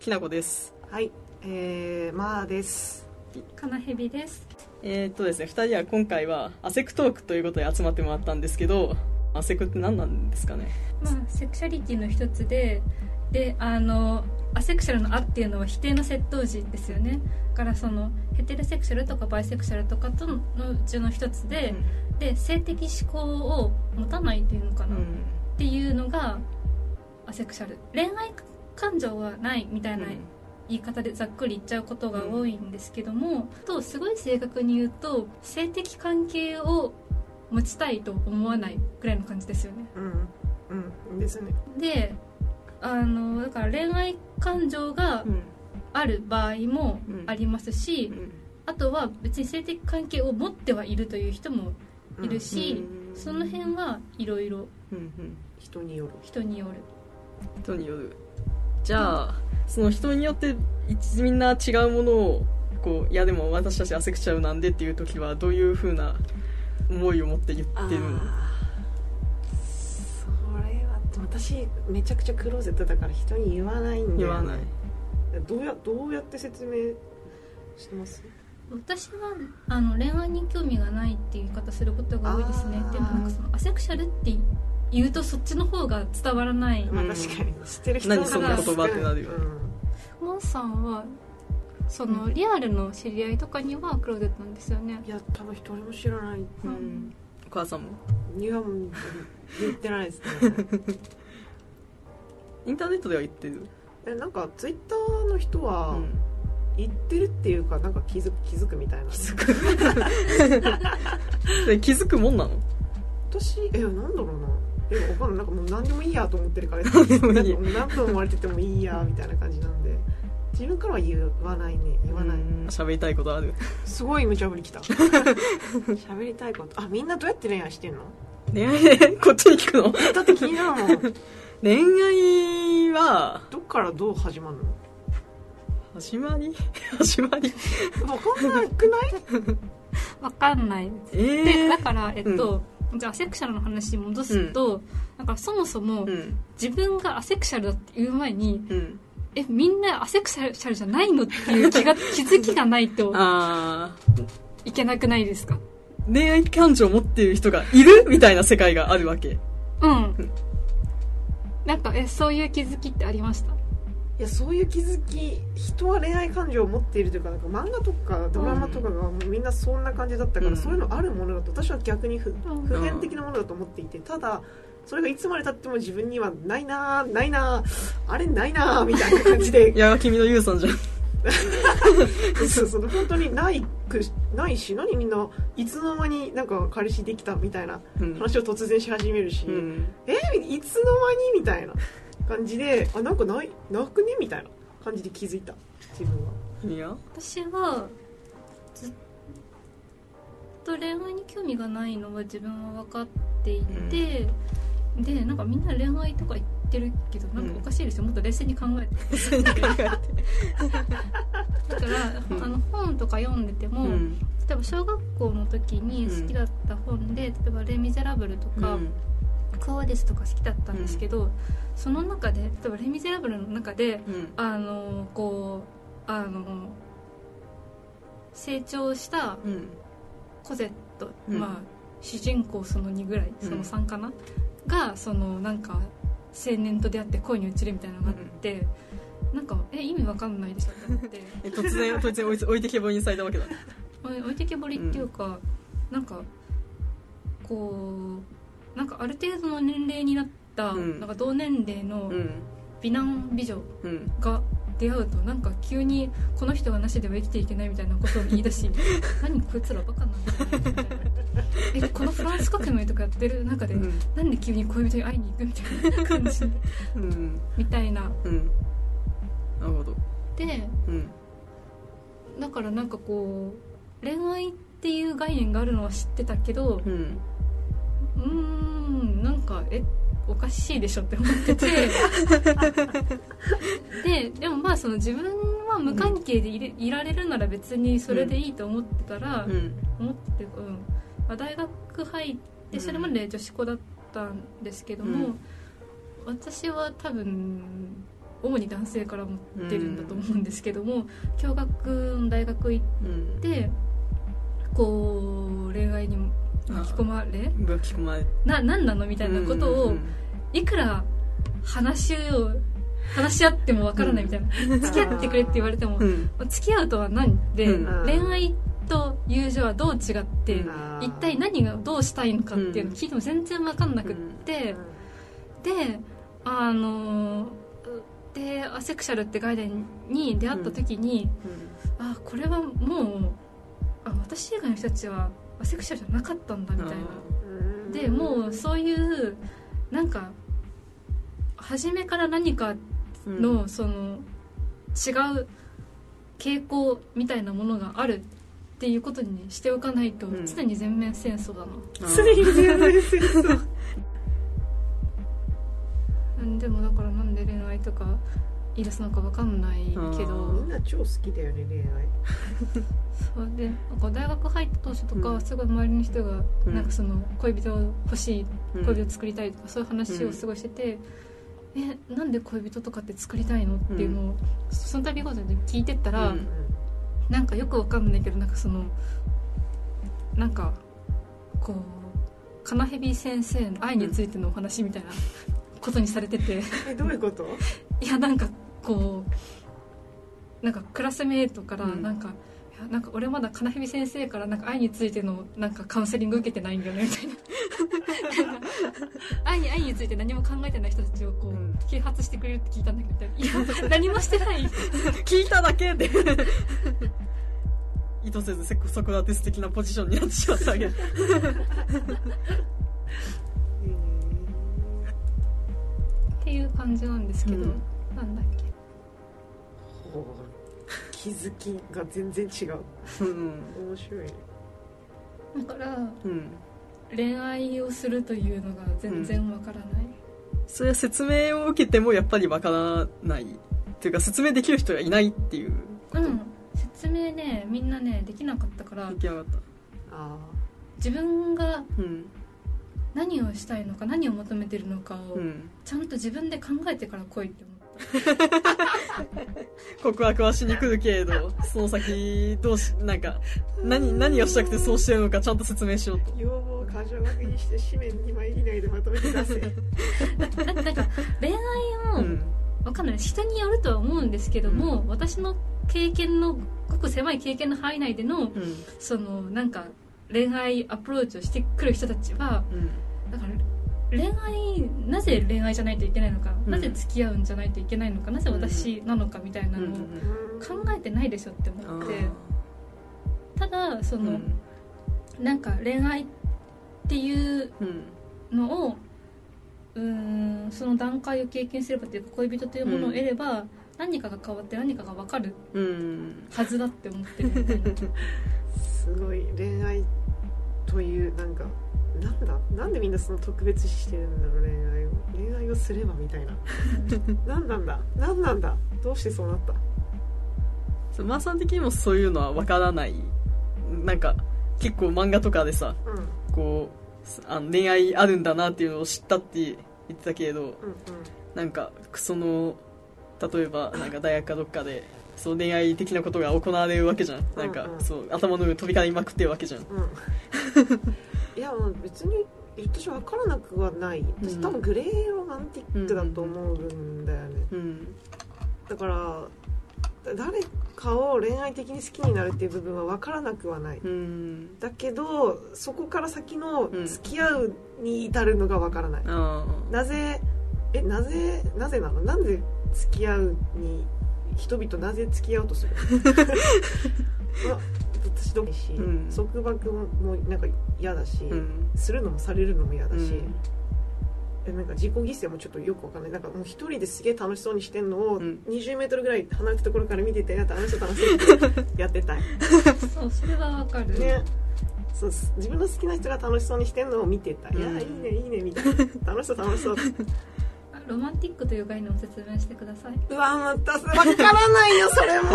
きなこです。はい、えー、まあです。かなへびです。えーっとですね2人は今回はアセクトークということで集まってもらったんですけどアセクって何なんですかね？まあセクシャリティの一つでであのアセクシャルの「あ」っていうのは否定の窃盗時ですよね。だからそのヘテロセクシャルとかバイセクシャルとかとのうちの一つで、で性的思考を持たないっていうのかな、っうん。ていうのがアセクシャル。恋愛感情はないみたいな言い方でざっくり言っちゃうことが多いんですけども、とすごい正確に言うと性的関係を持ちたいと思わないぐらいの感じですよね。うん、うん、ですね。であのだから恋愛感情がうん。ある場合もうん。ありますし、うん。あとは別に性的関係を持ってはいるという人もいるし、うん。その辺はいろいろうんうん。人による。人による。人によるじゃあその人によって一みんな違うものをこういやでも私たちアセクシャルなんでっていう時はどういうふうな思いを持って言ってるの？それは私めちゃくちゃクローゼットだから人に言わないんで。言わない。どうやどうやって説明してます？私はあの恋愛に興味がないっていう言い方することが多いですねでもなんかそのアセクシャルって言うとそっちの方が伝わらない。まあうん確かに。知ってる人何そんな言葉ってなるようん。モンさんはそのリアルの知り合いとかにはクローゼットなんですよね。いや多分一人も知らない。うん。お母さんも？いやもう言ってないですね。インターネットでは言ってる？えなんかツイッターの人はうん。言ってるっていうかなんか気づ気づくみたいな。気づく。で気づくもんなの？私えなんだろうなえわかんない。なんかもう何でもいいやと思ってるから 何でもいい。なんかもう何分もわれててもいいやみたいな感じなんで。自分からは言わないね。言わない、うん。喋りたいことある？すごい無茶ぶりきた。喋りたいこと。あみんなどうやって恋愛してんの？恋愛？で こっちに聞くの？だって気になるもん。恋愛はどっからどう始まるの？始まり？始まり？わかんなくない？わかんないです。えでえだからえっと、じゃあアセクシャルの話に戻すと、だからそもそもうん。自分がアセクシャルだって言う前にうん。えみんなアセクシャルじゃないのっていう気が 気づきがないといけなくないですか？恋愛感情を持っている人がいる？みたいな世界があるわけ。うん。なんかえそういう気づきってありました？いやそういう気づき人は恋愛感情を持っているというかなんか漫画とかドラマとかがもうみんなそんな感じだったから、うん。そういうのあるものだと私は逆に普遍的なものだと思っていてただそれがいつまでたっても自分にはないなーないなーあれないなーみたいな感じで。いや君のゆうさんじゃん。そうそう本当にないくないし何みんないつの間になんか彼氏できたみたいなうん。話を突然し始めるし、うん。えいつの間にみたいな感じであなんかないなくね？みたいな感じで気づいた。自分は。いや。私はずっと恋愛に興味がないのは自分は分かっていて、でなんかみんな恋愛とか言ってるけどなんかおかしいですよ。もっと冷静に考えて。だから、うん。あの本とか読んでても、うん。例えば小学校の時に好きだった本で、例えば「レ・ミゼラブル」とか、クオーディスとか好きだったんですけど、その中で例えば「レ・ミゼラブル」の中でうんあのこうあの成長したコゼット、うんまあ主人公その2ぐらいその3かな、がそのなんか青年と出会って恋に落ちるみたいなのがあって、なんかえ意味わかんないでしょって突然突然置いてけぼりにされたわけだ置いてけぼりっていうか、なんかこうなんかある程度の年齢になった、うん。なんか同年齢のうん。美男美女うん。が出会うとなんか急にこの人がなしでは生きていけないみたいなことを言い出し 何こいつらバカなんじゃないみたいな。えこのフランス革命とかやってる中で、うん。なんで急に恋人に会いに行くみたいな感じ？うん。みたいな。うん。なるほど。でうん。だからなんかこう恋愛っていう概念があるのは知ってたけどうんうーんなんかえおかしいでしょって思ってて。ででもまあその自分は無関係でいれいられるなら別にそれでいいと思ってたら、うん。思ってうん。まあ、大学入ってそれまで女子校だったんですけども、うん。私は多分主に男性から持ってるんだと思うんですけども共学の大学行っうん。てこう恋愛に巻き込まれ？巻き込まれ。な何なの？みたいなことをうんうんいくら話を話し合ってもわからないみたいな、付き合ってくれって言われても、うん。付き合うとは何で、うん。恋愛と友情はどう違って、うん。一体何がどうしたいのかっていうのを聞いても全然わかんなくって、であのでアセクシャルって概念に出会った時に、あこれはもうあ私以外の人たちはアセクシャルじゃなかったんだみたいな。でもうそういうなんか初めから何かうん。のその違う傾向みたいなものがあるっていうことにしておかないとうん。常に全面戦争だな、常に全然戦争。うんでもだからなんで恋愛とか言い出すのか分かんないけうみどんな超好きだよね恋愛。そうでなんか大学入った当初とかうんすごい周りの人がうん。なんかその恋人欲しいうん。恋人作りたいとかそういう話をすごいしてて、えなんで恋人とかって作りたいのっていうのを、その度ごとに聞いてったら、うん。なんかよくわかんないけどなんかそのなんかこうカナヘビ先生の愛についてのお話みたいなことにされてて。えどういうこと？いやなんかこうなんかクラスメートからうん。なんか、いやなんか俺まだカナヘビ先生からなんか愛についてのなんかカウンセリング受けてないんだよねみたいな。愛に愛について何も考えてない人たちをこう、うん。啓発してくれるって聞いたんだけどいや何もしてない。聞いただけで。意図せずソクラテス的なポジションになってしまったわけ。っていう感じなんですけど、うん。なんだっけ 気づきが全然違う。うん。面白い。ねだからうん。恋愛をするというのが全然わからない、それは説明を受けてもやっぱりわからないっていうか説明できる人がいないっていううん。説明ねみんなねできなかったから。できなかった。あ自分がうん。何をしたいのか何を求めてるのかをうん。ちゃんと自分で考えてから来いって思った 告白はしに来るけれどその先どうしなんか何何をしたくてそうしてるのかちゃんと説明しようと。あ要望を過剰書きにして紙面2枚以内でまとめて出せ。だってなんか恋愛を、うん。わかんない。人によるとは思うんですけども、私の経験のごく狭い経験の範囲内でのうん。そのなんか恋愛アプローチをしてくる人たちはうん。だから恋愛なぜ恋愛じゃないといけないのか、うん。なぜ付き合うんじゃないといけないのかなぜ私なのかみたいなのをうん考えてないでしょって思あって、ただその、ーうん。なんか恋愛っていううんのをうーんその段階を経験すればというか恋人というものを得れば、何かが変わって何かが分かるうん。はずだって思ってるみたいな。すごい。恋愛というなんかなんだなんでみんなその特別視してるんだろう恋愛を恋愛をすればみたいな。何なんだ何なんだどうしてそうなった？そうマーさん的にもそういうのはわからない。なんか結構漫画とかでさうん。こうあの恋愛あるんだなっていうのを知ったって言ってたけれどうんうん。なんかその例えばなんか大学かどっかでそう恋愛的なことが行われるわけじゃん。なんかうんうん。そう頭の上飛び交いまくってるわけじゃん。うんいや別に私は分からなくはない。私うん。多分グレーロマンティックだと思うんだよね、うん。だから誰かを恋愛的に好きになるっていう部分は分からなくはない。うん。だけどそこから先のうん。付き合うに至るのが分からない、あなぜえなぜなぜなの？なんで付き合うに人々なぜ付き合おうとする？まあ私どうし、うん。束縛もなんか嫌だし、あうん。するのもされるのも嫌だし、うん。えなんか自己犠牲もちょっとよくわかんない。なんかもう一人ですげえ楽しそうにしてんのをうん。20メートルぐらい離れたところから見ててやったあの人楽しそうって やってたい。そうそれはわかる、ね。そう自分の好きな人が楽しそうにしてんのを見てたい。やうん。いいねいいねみたいな。楽しそう楽しそう。あロマンティックという概念を説明してください。うわまたわからないよそれも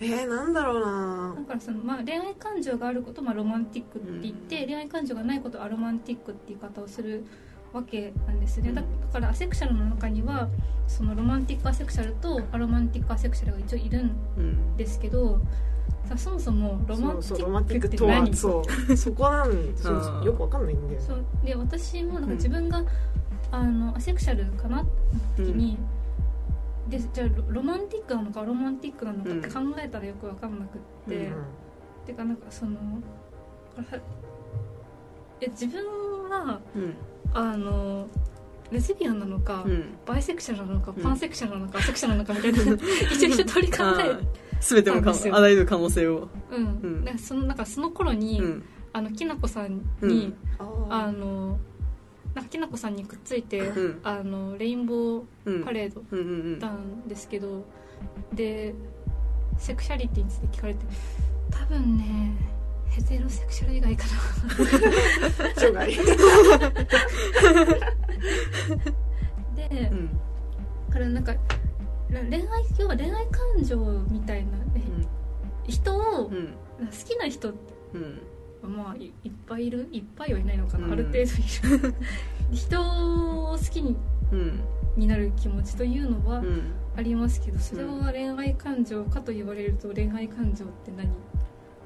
えー、なんだろうな。だからその、まあ、恋愛感情があることを、まあ、ロマンティックって言って、恋愛感情がないことをアロマンティックって言い方をするわけなんですね。だだからアセクシャルの中にはそのロマンティックアセクシャルとアロマンティックアセクシャルが一応いるんうんですけどさそもそもロマンティィックって何？そう。そこなん そうあーよくわかんないんだよそう。で私もなんか自分が、あのアセクシャルかなって時に、でじゃあロロマンティックなのかアロマンティックなのかって考えたらよくわかんなくって、うん。てかなんかそのえ自分はうん。あのレズビアンなのか、うん。バイセクシャルなのかうん。パンセクシャルなのか、アセクシャルなのかみたいな。一応一通り考えすべてのあらゆる可能性を。うん、うん。なんかそのなんかその頃に、うん。あのきなこさんうん。に、ああのなんかきなこさんにくっついて、うん。あのレインボうん。ーパレードうんうんたんですけど、でセクシャリティについて聞かれて多分ねヘテロセクシャル以外かな。除外で、うん。だからなんから恋愛要は恋愛感情みたいな、え人を、好うん。きな人うんまあいいっぱいいるいっぱいはいないのかな、うん。ある程度いる。人を好きにうんになる気持ちというのはうん。ありますけどそれは恋愛感情かと言われると恋愛感情って何？っ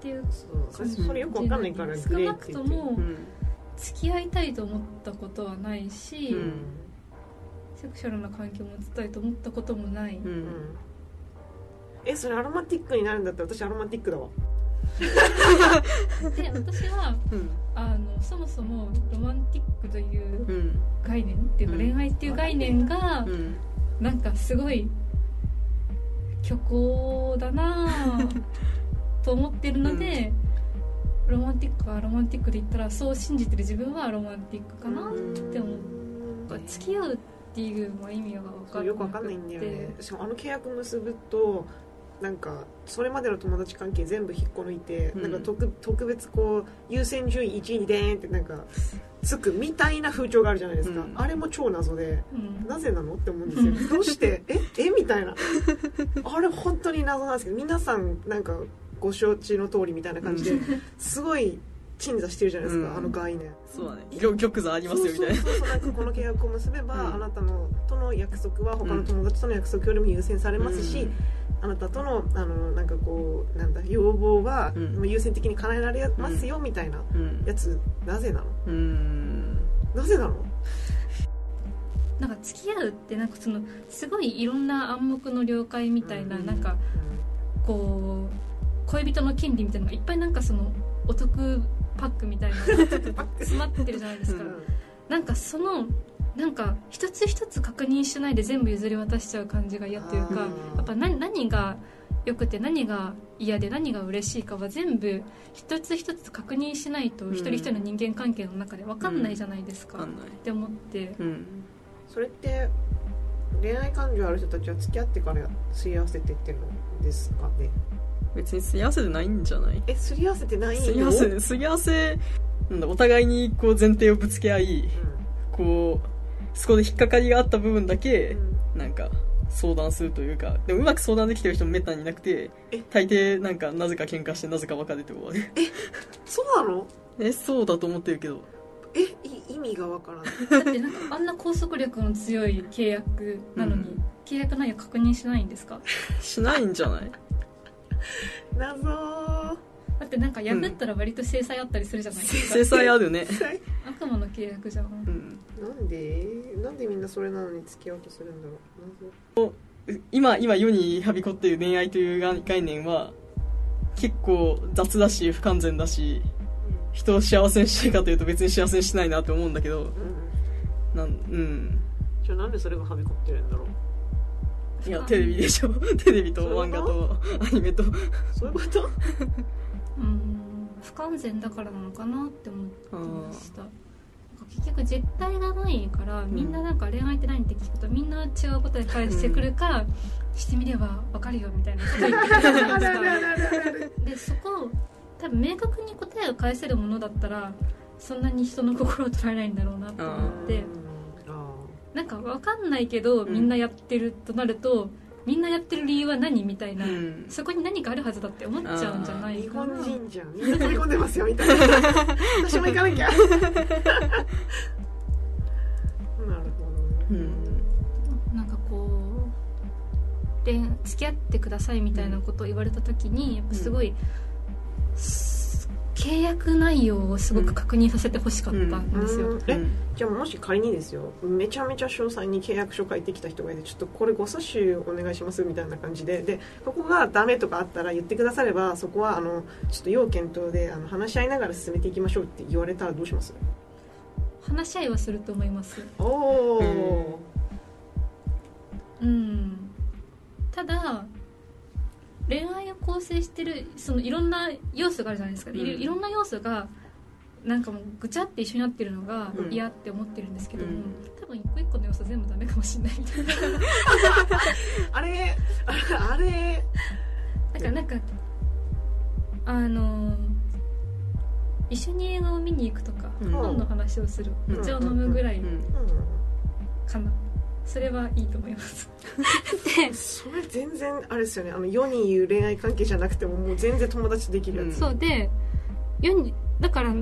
ていうそうそそれよくわかんないから少なくともうん。付き合いたいと思ったことはないし、うん。セクシャルな関係を持ちたいと思ったこともない、ううんん。えそれアロマティックになるんだったら私アロマティックだわで私はうん。あのそもそもロマンティックといううん概念っていうかうん恋愛っていう概念がうん。なんかすごい虚構だなぁ と思ってるので、ロマンティックはロマンティックで言ったらそう信じてる自分はロマンティックかなって思う。付き合うっていうまあ意味が分かそうるよくわかんないんだよね。しかもあの契約結ぶとなんかそれまでの友達関係全部引っこ抜いて、うん。なんか特特別こう優先順位1位にでーんってなんかつくみたいな風潮があるじゃないですか、うん。あれも超謎でうん。なぜなのって思うんですよ。どうして？え？え？みたいな。あれ本当に謎なんですけど皆さんなんかご承知の通りみたいな感じでうん すごい鎮座してるじゃないですか、うん。あの概念。そうだね。玉玉座ありますよみたいな。そうそうそう。なんかこの契約を結べば、うん。あなたのとの約束は他の友達との約束よりも優先されますし、あなたとのあのなんかこうなんだ要望は、優先的に叶えられますよ、みたいなうん。やつなぜなの？うん。なぜなの？なんか付き合うってなんかそのすごいいろんな暗黙の了解みたいな、うん。なんかこう恋人の権利みたいなのがいっぱいなんかそのお得パックみたいなのが詰まってるじゃないですか、うん。なんかそのなんか一つ一つ確認しないで全部譲り渡しちゃう感じが嫌というかやっぱ何何が良くて何が嫌で何が嬉しいかは全部一つ一つ確認しないとうん。一人一人の人間関係の中で分かんないじゃないですか、っわかんない。て思って。うん。それって恋愛感情ある人たちは付き合ってからすり合わせてってるのですかね？別にすり合わせてないんじゃない？えすり合わせてないのすり合わせすり合わせなんだお互いにこう前提をぶつけ合いこうそこで引っかかりがあった部分だけうん。なんか相談するというかでもうまく相談できてる人もめったにいなくてえ？大抵なんかなぜか喧嘩してなぜか別れて終わる。そうなの？えそうだと思ってるけど。え？い意味がわからない。だってなんかあんな拘束力の強い契約なのに、うん。契約内容確認しないんですか？しないんじゃない？謎。だってなんか破ったら割と制裁あったりするじゃないですか、制裁あるね。悪魔の契約じゃん。うん。なんで？なんでみんなそれなのに付き合おうとするんだろう。今今世にはびこっている恋愛という概念は結構雑だし不完全だし人を幸せにしたいかというと別に幸せにしないなって思うんだけどうん。なんうん。じゃあなんでそれがはびこってるんだろう。いやテレビでしょ。テレビと漫画と？アニメと。そういうこと？うん。不完全だからなのかなって思ってました。結局実体がないからみんななんか恋愛って何って聞くとみんな違うことで返してくるか、してみればわかるよみたいなこと言ってくるじゃないですか。でそこ多分明確に答えを返せるものだったらそんなに人の心を捉えないんだろうなって思って。あなんかわかんないけどみんなやってるとなると、みんなやってる理由は何みたいな、うん、そこに何かあるはずだって思っちゃうんじゃないかな日本人じゃん。みんな飛び込んでますよみたいな。私も行かなきゃなるほど、ね、うん、なんかこう付き合ってくださいみたいなことを言われた時にやっぱすごい、うん。契約内容をすごく確認させてほしかったんですよ、うんえ？じゃあもし仮にですよ。めちゃめちゃ詳細に契約書書いてきた人がいてちょっとこれご冊子お願いしますみたいな感じで。でここがダメとかあったら言ってくださればそこはあのちょっと要検討であの話し合いながら進めていきましょうって言われたらどうします？話し合いはすると思います。おおうん。ただ恋愛を構成してるそのいろんな要素があるじゃないですか、いろうん。いろんな要素がなんかもうぐちゃって一緒になってるのがうん。嫌って思ってるんですけども、うん。多分一個一個の要素全部ダメかもしれない。みたいなあれあれだからなんかあの一緒に映画を見に行くとか、うん。本の話をするうん。お茶を飲むぐらいうん。かな、それはいいと思います。でそれ全然あれですよね。あの世に言う恋愛関係じゃなくてももう全然友達できるやつ、そうで世にだから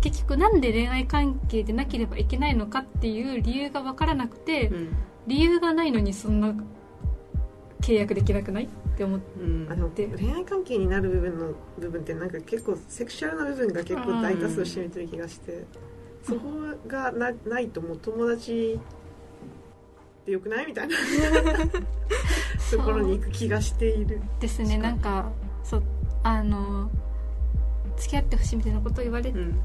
結局なんで恋愛関係でなければいけないのかっていう理由が分からなくて、うん。理由がないのにそんな契約できなくないって思って。うん。あので恋愛関係になる部分の部分ってなんか結構セクシャルな部分が結構大多数占めてる気がして、そこがなないともう友達でよくない？みたいな。ところに行く気がしている。ですね。なんかそうあの付き合ってほしいみたいなことを言われて、うん。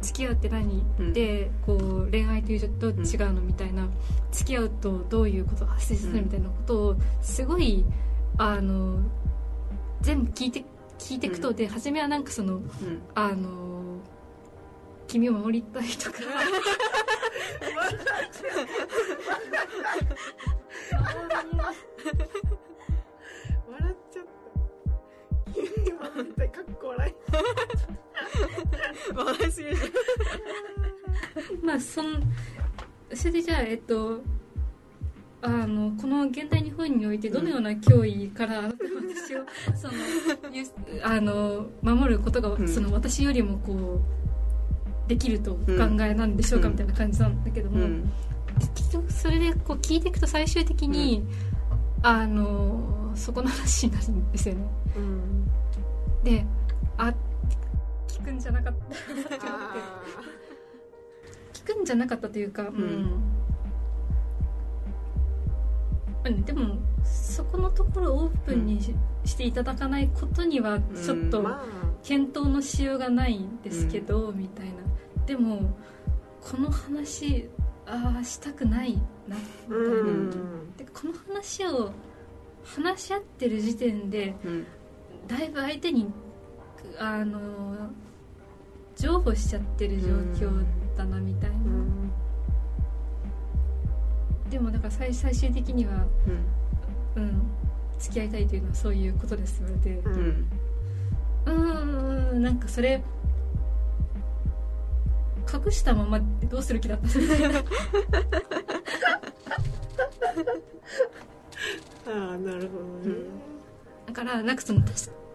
付き合うって何、うん。でこう恋愛というと違うのみたいな、付き合うとどういうことが発生するみたいなことをすごいあの全部聞いて聞いていくと、で初めはなんかそのうん。あの君を守りたいとか笑っちゃった。今みた。いかっこ笑い。笑いすぎる。まあそんそれでじゃあえっとあのこの現代日本においてどのような脅威から私をその ゆあの守ることが、うん。その私よりもこうできるとお考えなんでしょうか、うんみたいな感じなんだけども、うん。結局それでこう聞いていくと最終的に、あのそこの話になるんですよね。うん。であ聞くんじゃなかったって思って。あ聞くんじゃなかったというか、うん。でもそこのところをオープンにし,、していただかないことにはちょっと検討のしようがないんですけど、みたいなでもこの話ああしたくないなみあたいな、うん。でこの話を話し合ってる時点でうん。だいぶ相手にあの譲歩しちゃってる状況だなみたいな、うん。でもだから最最終的にはうん。うん付き合いたいというのはそういうことです言われて。ううんん。うーんなんかそれ隠したままどうする気だった？ああなるほどね。だからなんかその確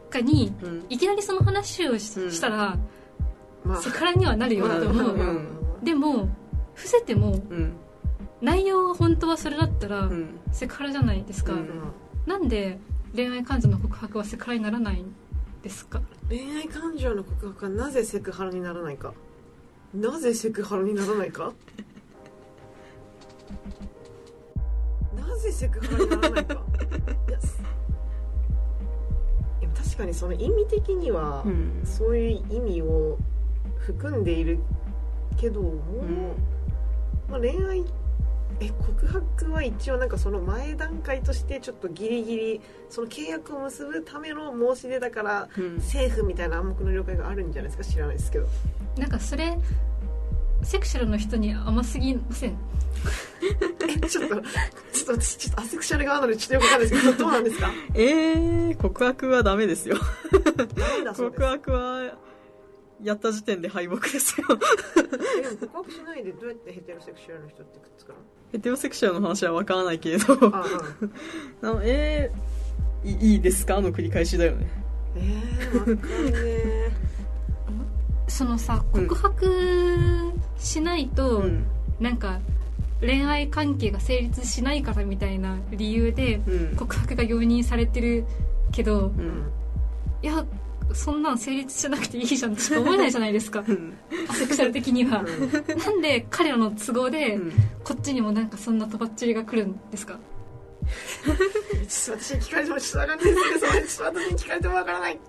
かにうん。いきなりその話をし,、うん。たらまあ。セクハラにはなるよと思う、でも伏せてもうん。内容が本当はそれだったら、うん。セクハラじゃないですか、うん。なんで恋愛感情の告白はセクハラにならないんですか？恋愛感情の告白はなぜセクハラにならないかなぜセクハラにならないか？なぜセクハラにならないか？いや確かにその意味的には、うん。そういう意味を含んでいるけども、うん。まあ、恋愛え告白は一応なんかその前段階としてちょっとギリギリその契約を結ぶための申し出だからうん。セーフみたいな暗黙の了解があるんじゃないですか？知らないですけど。なんかそれセクシャルの人に甘すぎません？えちょっとちょっと私ちょっとアセクシャル側なのでちょっとよくわかんないですけどどうなんですかえー、告白はダメですよ告白はやった時点で敗北ですよえでも告白しないでどうやってヘテロセクシュアルの人ってくっつくのヘテロセクシュアルの話は分からないけれどあうん。えー、いいいですか？の繰り返しだよね。えー、わかんねえ。そのさうん。告白しないと、うん。なんか恋愛関係が成立しないからみたいな理由でうん。告白が容認されてるけどうん。いやそんなん成立しなくていいじゃんとしか思えないじゃないですか。うん。アセクシャル的には。なんで彼らの都合でうん。こっちにもなんかそんなとばっちりが来るんですか？私に聞かれてもちょっとわかんないです。けど私に聞かれてもわからない。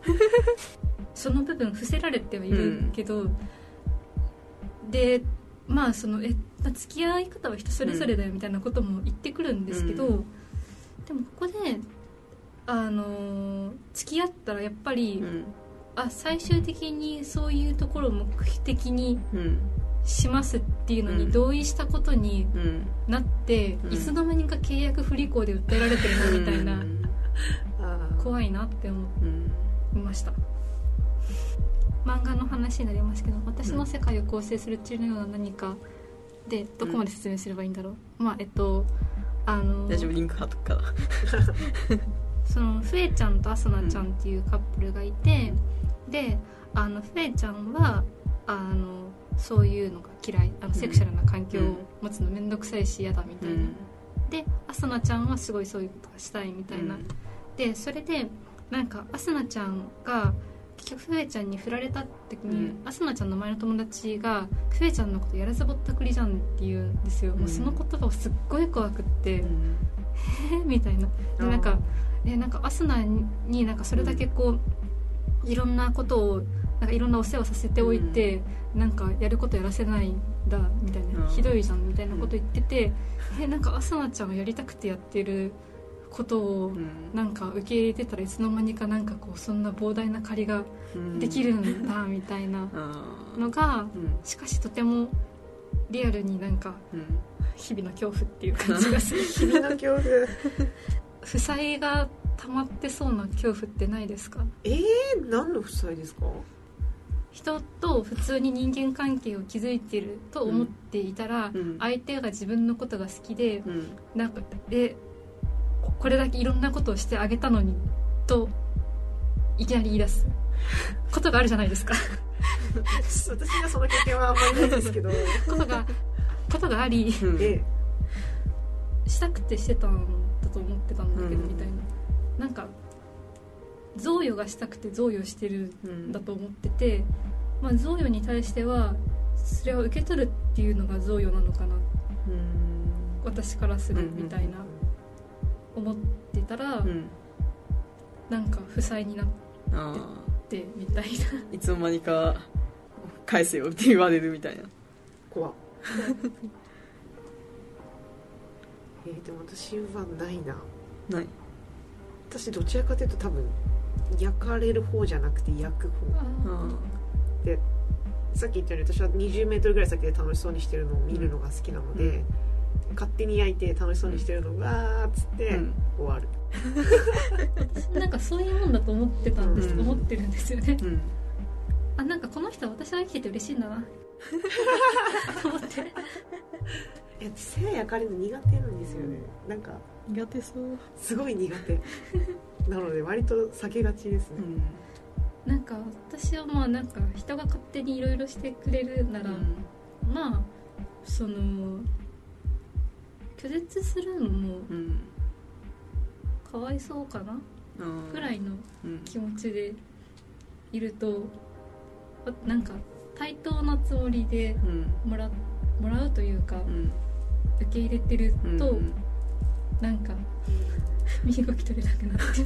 その部分伏せられてはいるけど、でまあそのえまあ付き合い方は人それぞれだよみたいなことも言ってくるんですけど、うん。でもここであのー付き合ったらやっぱり、うん。あ最終的にそういうところを目的にうん。しますっていうのうん。に同意したことにうん。なって、うん。いつの間にか契約不履行で訴えられてるなみたいな、怖いなって思うんいました。漫画の話になりますけど私の世界を構成する地のような何かでどこまで説明すればいいんだろう、まあえっとあの大丈夫？リンク貼っとくから そのフエちゃんとアスナちゃんっていうカップルがいて、であのフエちゃんはあのそういうのが嫌い。あのセクシャルな環境を持つの面倒くさいし嫌だみたいな、でアスナちゃんはすごいそういうことがしたいみたいな、でそれでなんかアスナちゃんが結局フエちゃんに振られた時に、うん。アスナちゃんの前の友達がフエちゃんのことやらずぼったくりじゃんって言うんですよ、もうその言葉をすっごい怖くって、うん。え みたいな。でなんかえなんかアスナになんかそれだけこう、いろんなことをなんかいろんなお世話させておいて、なんかやることやらせないんだみたいな、うん。ひどいじゃんみたいなこと言ってて、えなんかアスナちゃんはやりたくてやってることをうん。なんか受け入れてたらいつの間にかなんかこうそんな膨大な借りができるんだみたいなのがうん。しかしとてもリアルになんかうん。日々の恐怖っていう感じがする。日々の恐怖負債が溜まってそうな恐怖ってないですか？えー、何の負債ですか？人と普通に人間関係を築いてると思っていたら、うん。相手が自分のことが好きでうん。なんかでここれだけいろんなことをしてあげたのにといきなり言い出す。ことがあるじゃないですか。私がその経験はあんまりないですけど。ことがことがありうん。えしたくてしてたんだと思ってたんだけど、うん。みたいな。なんか贈与がしたくて贈与してるうんんだと思ってて、まあ、贈与に対してはそれを受け取るっていうのが贈与なのかな。うん。私からするうんみたいな思ってたら、うん。なんか負債になっあてみたいな。ーいつの間にか返せよって言われるみたいな。怖。っ えー、でも私はないな。ない。私どちらかというと多分焼かれる方じゃなくて焼く方。あさっき言ったように私は 20m ぐらい先で楽しそうにしてるのを見るのが好きなので、うん。勝手に焼いて楽しそうにしてるのがっつって、うん。終わる。私 なんかそういうもんだと思ってたんです、うん。思ってるんですよね。うん。あなんかこの人は私が生きてて嬉しいんだな。と 思っていや背焼かれるの苦手なんですよね。なんか苦手そう。すごい苦手。なので割と避けがちですね、うん。なんか私はまあなんか人が勝手にいろいろしてくれるなら、まあその拒絶するのもうん。かわいそうかなうんぐらいのうん。気持ちでいるとあなんか対等なつもりでうん。もらもらうというかうん受け入れてると、うんなんか 身動き取れなくなって。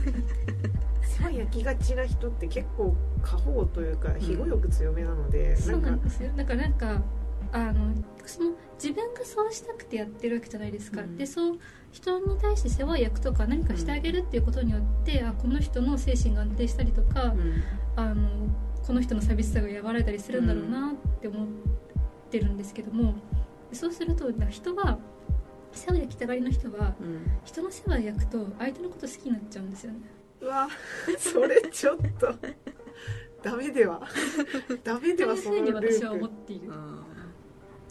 世話焼きがちな人って結構過保護というか庇護欲強めなので、そうなんんですよ。だからなんかあのその自分がそうしたくてやってるわけじゃないですか、うん。でそう人に対して世話焼くとか何かしてあげるっていうことによって、あこの人の精神が安定したりとか、うん。あのこの人の寂しさが和らいだりするんだろうなって思ってるんですけどもそうするとなんか人は世話焼きたがりの人はうん。人の世話焼くと相手のこと好きになっちゃうんですよね。うわそれちょっと。ダメでは。ダメではそういうふうにそのル私は思ーっている。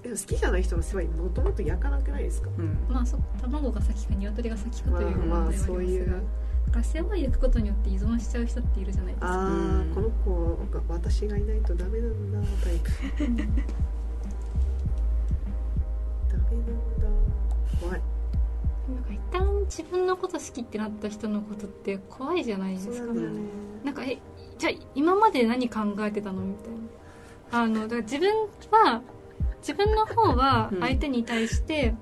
でも好きじゃない人の世話もともと焼かなくないですか？ーうん。まあそ卵が先か鶏が先かという問題まあまあそういう。だから世話焼くことによって依存しちゃう人っているじゃないですか。ああ、うん。この子が私がいないとダメなんだタイプ 自分のこと好きってなった人のことって怖いじゃないですか。ね。なんかえじゃあ今まで何考えてたのみたいな。あのだから自分は自分の方はうん。相手に対して、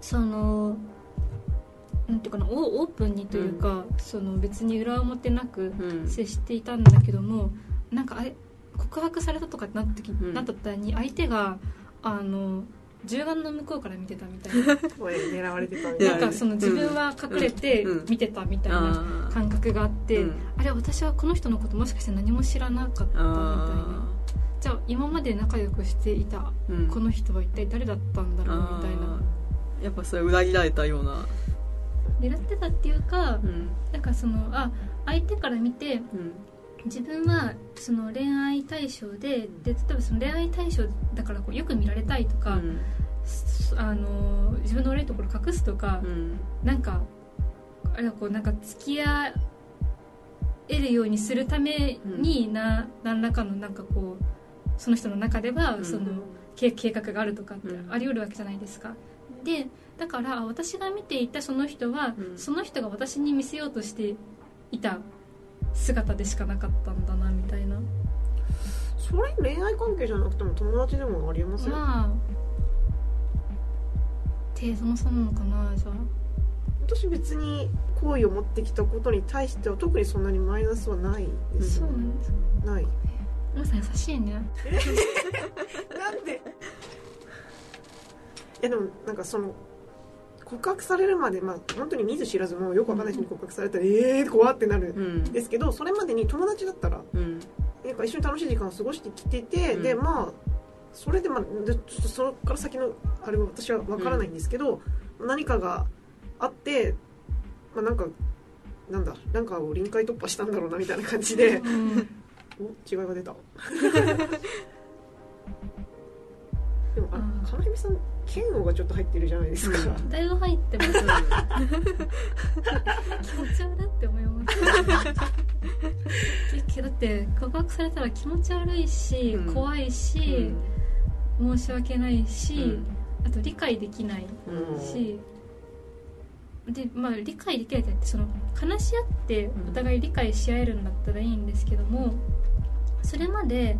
そのなんていうかなオオープンにというか、その別に裏表なくうん。接していたんだけどもなんかあれ告白されたとかってなった時、うん。なった時に相手があの銃眼の向こうから見てたみたいな。狙われてたみいやなんかその自分は隠れてうん。見てたみたいな感覚があって、うん。あれ私はこの人のこともしかして何も知らなかったみたいな。あじゃあ今まで仲良くしていたこの人は一体誰だったんだろうみたいな。あー。やっぱそれ裏切られたような。狙ってたっていうかうん。なんかそのあ相手から見てうん自分はその恋愛対象でで例えばその恋愛対象だからこうよく見られたいとか、うん。すあの自分の悪いところ隠すとか、うん。なんかあれはこうなんか付き合えるようにするためにな、何らかのなんかこうその人の中ではうん。その計計画があるとかってうん。あり得るわけじゃないですか。でだからあ私が見ていたその人は、うん。その人が私に見せようとしていた姿でしかなかったんだなみたいな。それ恋愛関係じゃなくても友達でもありえますよ、まあ程度の差なのかなじゃあ。私別に好意を持ってきたことに対しては特にそんなにマイナスはないですそうなんですない皆さん優しいね。なんで？いやでもなんかその告白されるまでまあ本当に見ず知らずもうよくわかんない人に告白されたら、ええー、怖ってなるうん。んですけどそれまでに友達だったらうん。なんか一緒に楽しい時間を過ごしてきてて、うん。でまあそれでまあでちょっとそこから先のあれは私はわからないんですけど、何かがあってまあなんかなんだなんかを臨界突破したんだろうなみたいな感じで。うん。お違いが出た でもああー金井さん剣王がちょっと入ってるじゃないですか、うん。だいぶ入ってます 気持ち悪いって思います。けだって告白されたら気持ち悪いし、うん。怖いし、申し訳ないし、あと理解できないうん。し、でまあ理解できないってその話し合ってお互い理解し合えるんだったらいいんですけどもそれまで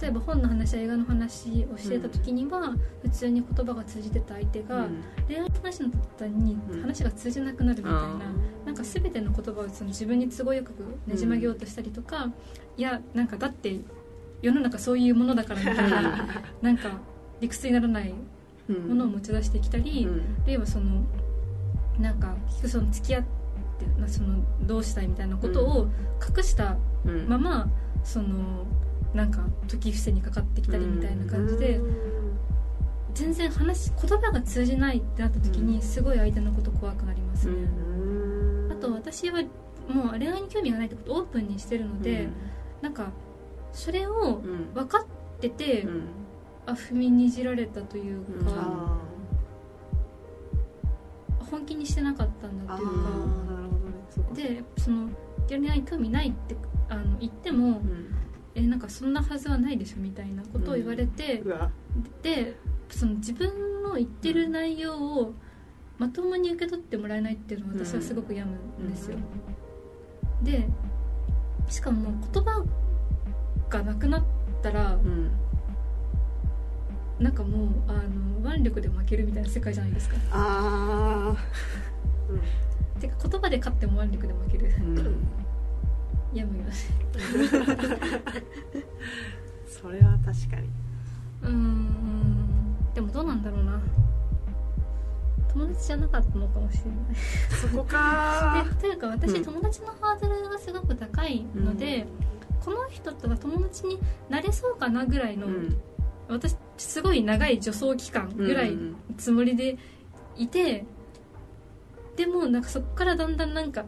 例えば本の話や映画の話をしてた時には、普通に言葉が通じてた相手が、恋愛の話になった途端にうん話が通じなくなるみたいな、あなんか全ての言葉をその自分に都合よくねじ曲げようとしたりとか、いやなんかだって世の中そういうものだからみたいななんか理屈にならないうんものを持ち出してきたり、うん。あるいはそのなんか結局その付き合ってなそのどうしたいみたいなことを隠したうん。まま、そのなんか時伏せにかかってきたりみたいな感じで、全然話言葉が通じないってなった時にすごい相手のこと怖くなりますね、うん。あと私はもう恋愛に興味がないってことをオープンにしてるので、なんかそれをうん。分かってて、うん。あ踏みにじられたといううん。か、あ本気にしてなかったんだというか。でその恋愛に興味ないってあの言っても、うんえなんかそんなはずはないでしょみたいなことを言われて、でその自分の言ってる内容をまともに受け取ってもらえないっていうのは私はすごく病むんですよ、でしかも言葉がなくなったらうんなんかもうあの腕力で負けるみたいな世界じゃないですか。あー。てか言葉で勝っても腕力で負ける。うん病むよねそれは確かに。うーん。でもどうなんだろうな。友達じゃなかったのかもしれない。そこか。でというか私、うん友達のハードルがすごく高いので、この人とは友達になれそうかなぐらいの、うん。私すごい長い助走期間ぐらいつもりでいて、でもなんかそこからだんだんなんか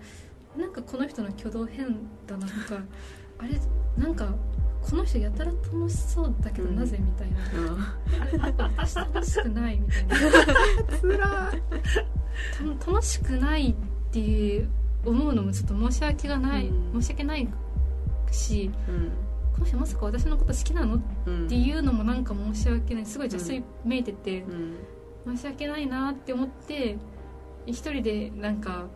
なんかこの人の挙動変だなとか あれなんかこの人やたら楽しそうだけどうん。なぜみたいな、うん。私楽しくないみたいな。つらた楽しくないっていう思うのもちょっと申し訳がない、うん。申し訳ないしうん。この人まさか私のこと好きなの？っうん。ていうのもなんか申し訳ない。すごい邪推めいてて、うん。申し訳ないなって思って一人でなんか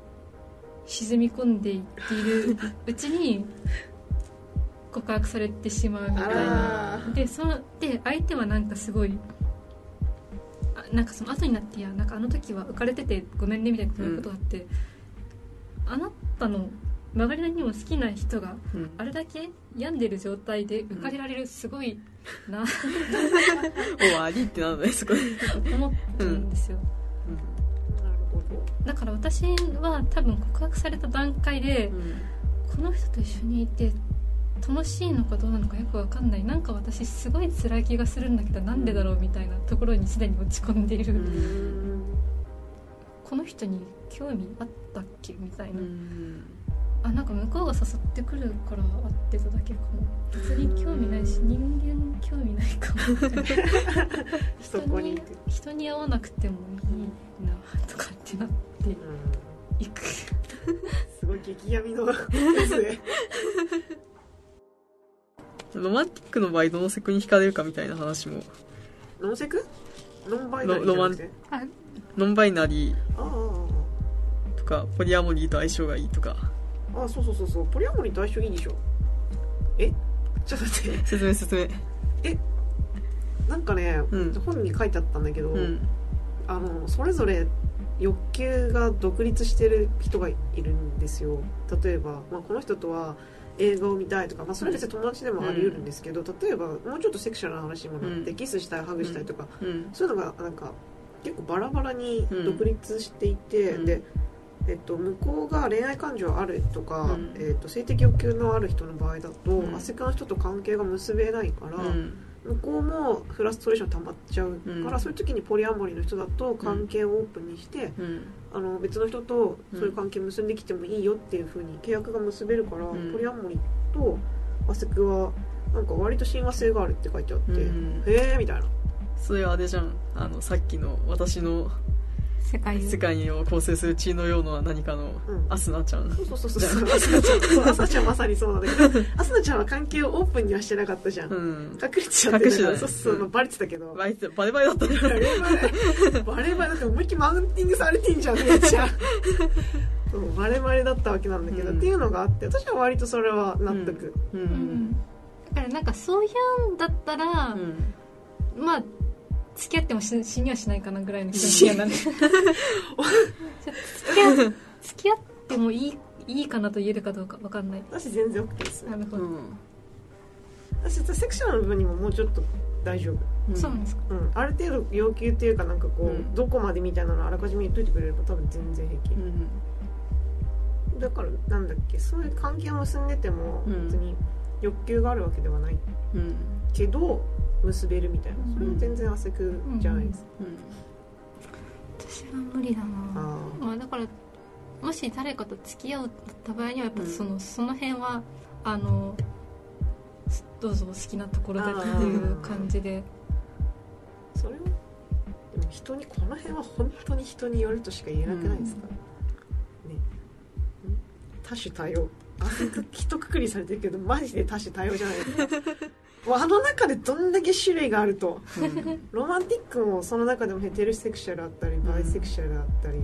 沈み込んでいっている うちに告白されてしまうみたいな。あでそので相手はなんかすごいあなんかその後になっていやなんかあの時は浮かれててごめんねみたいなことがあって、あなたの周りにも好きな人がうん。あれだけ病んでる状態で浮かれられるすごいな 終わりってなんだねそこ。で、思ったんですよ、なるほどだから私は多分告白された段階で、この人と一緒にいて楽しいのかどうなのかよくわかんない。なんか私すごい辛い気がするんだけどなんでだろうみたいなところにすでに落ち込んでいる、ううん。んこの人に興味あったっけみたいな、うん。あなんか向こうが誘ってくるから会ってただけかも。別に興味ないし人間興味ないかも。みたいなそこに人に会わなくてもいいなとかってなってうん。いく。すごい激闇のやつでロマンティックの場合どのセクに惹かれるかみたいな話も。ノンセク？ノンバイナリーじゃなくて？あ。ノンバイナリー。とかポリアモリーと相性がいいとか。あそうそうそうそう。ポリアモリーと相性いいでしょ。え？ちょっと待って。説明説明。なんかね、うん。本に書いてあったんだけど、うんあのそれぞれ欲求が独立してる人がいるんですよ。例えば、まあ、この人とは映画を見たいとか、まあ、それは別に友達でもあり得るんですけど、例えばもうちょっとセクシュアルな話にもなって、うん。キスしたいハグしたいとか、うん。そういうのがなんか結構バラバラにうん。独立していて、うん。で、えっと、向こうが恋愛感情あるとか、うん。えっと、性的欲求のある人の場合だと、うん。アセクの人と関係が結べないから、うん向こうもフラストレーション溜まっちゃうから、うん。そういう時にポリアモリーの人だと関係をオープンにして、うん。あの別の人とそういう関係結んできてもいいよっていう風に契約が結べるから、うん。ポリアモリーとアセクはなんか割と親和性があるって書いてあって、うん。へえみたいな。それはあれじゃん。あのさっきの私の世界世界を構成する血のような何かのうん。アスナちゃん。そうそうそうそう。アスナちゃん。そうアスナちゃんまさにそうなんだけど。アスナちゃんは関係をオープンにはしてなかったじゃん、うん。隠れちゃって隠してたね。そうそう、う。ん。バレてたけど。バレてバレバレだったね。バレバレ。バレバレ。だって思いっきりマウンティングされてんじゃんめっちゃ そうバレバレだったわけなんだけど、うん。っていうのがあって私は割とそれは納得、ううん。ん。だからなんかそういうんだったら、うん。まあ付き合ってもし死にはしないかなぐらいの気持ちなんで付き合付き合ってもいいいいかなと言えるかどうかわかんない。私全然 OK です。なるほど、うん。私セクシュアルの部分にももうちょっと大丈夫。うんそうなんですか。うん、ある程度要求っていうかなんかこう、うん。どこまでみたいなのあらかじめ言っといてくれれば多分全然平気、うんだからなんだっけそういう関係を結んでてもうん。別に欲求があるわけではない。うん。けど結べるみたいな。それは全然汗くじゃないです。か、私は無理だな。あまあだからもし誰かと付き合うった場合にはやっぱその,、その辺はあのどうぞお好きなところでっていう感じで。あそれはでも人にこの辺は本当に人によるとしか言えなくないですか、ね。多種多様。汗く一括りされてるけどマジで多種多様じゃないですか あの中でどんだけ種類があると。うん。ロマンティックもその中でもヘテロセクシャルあったりバイセクシャルあったり、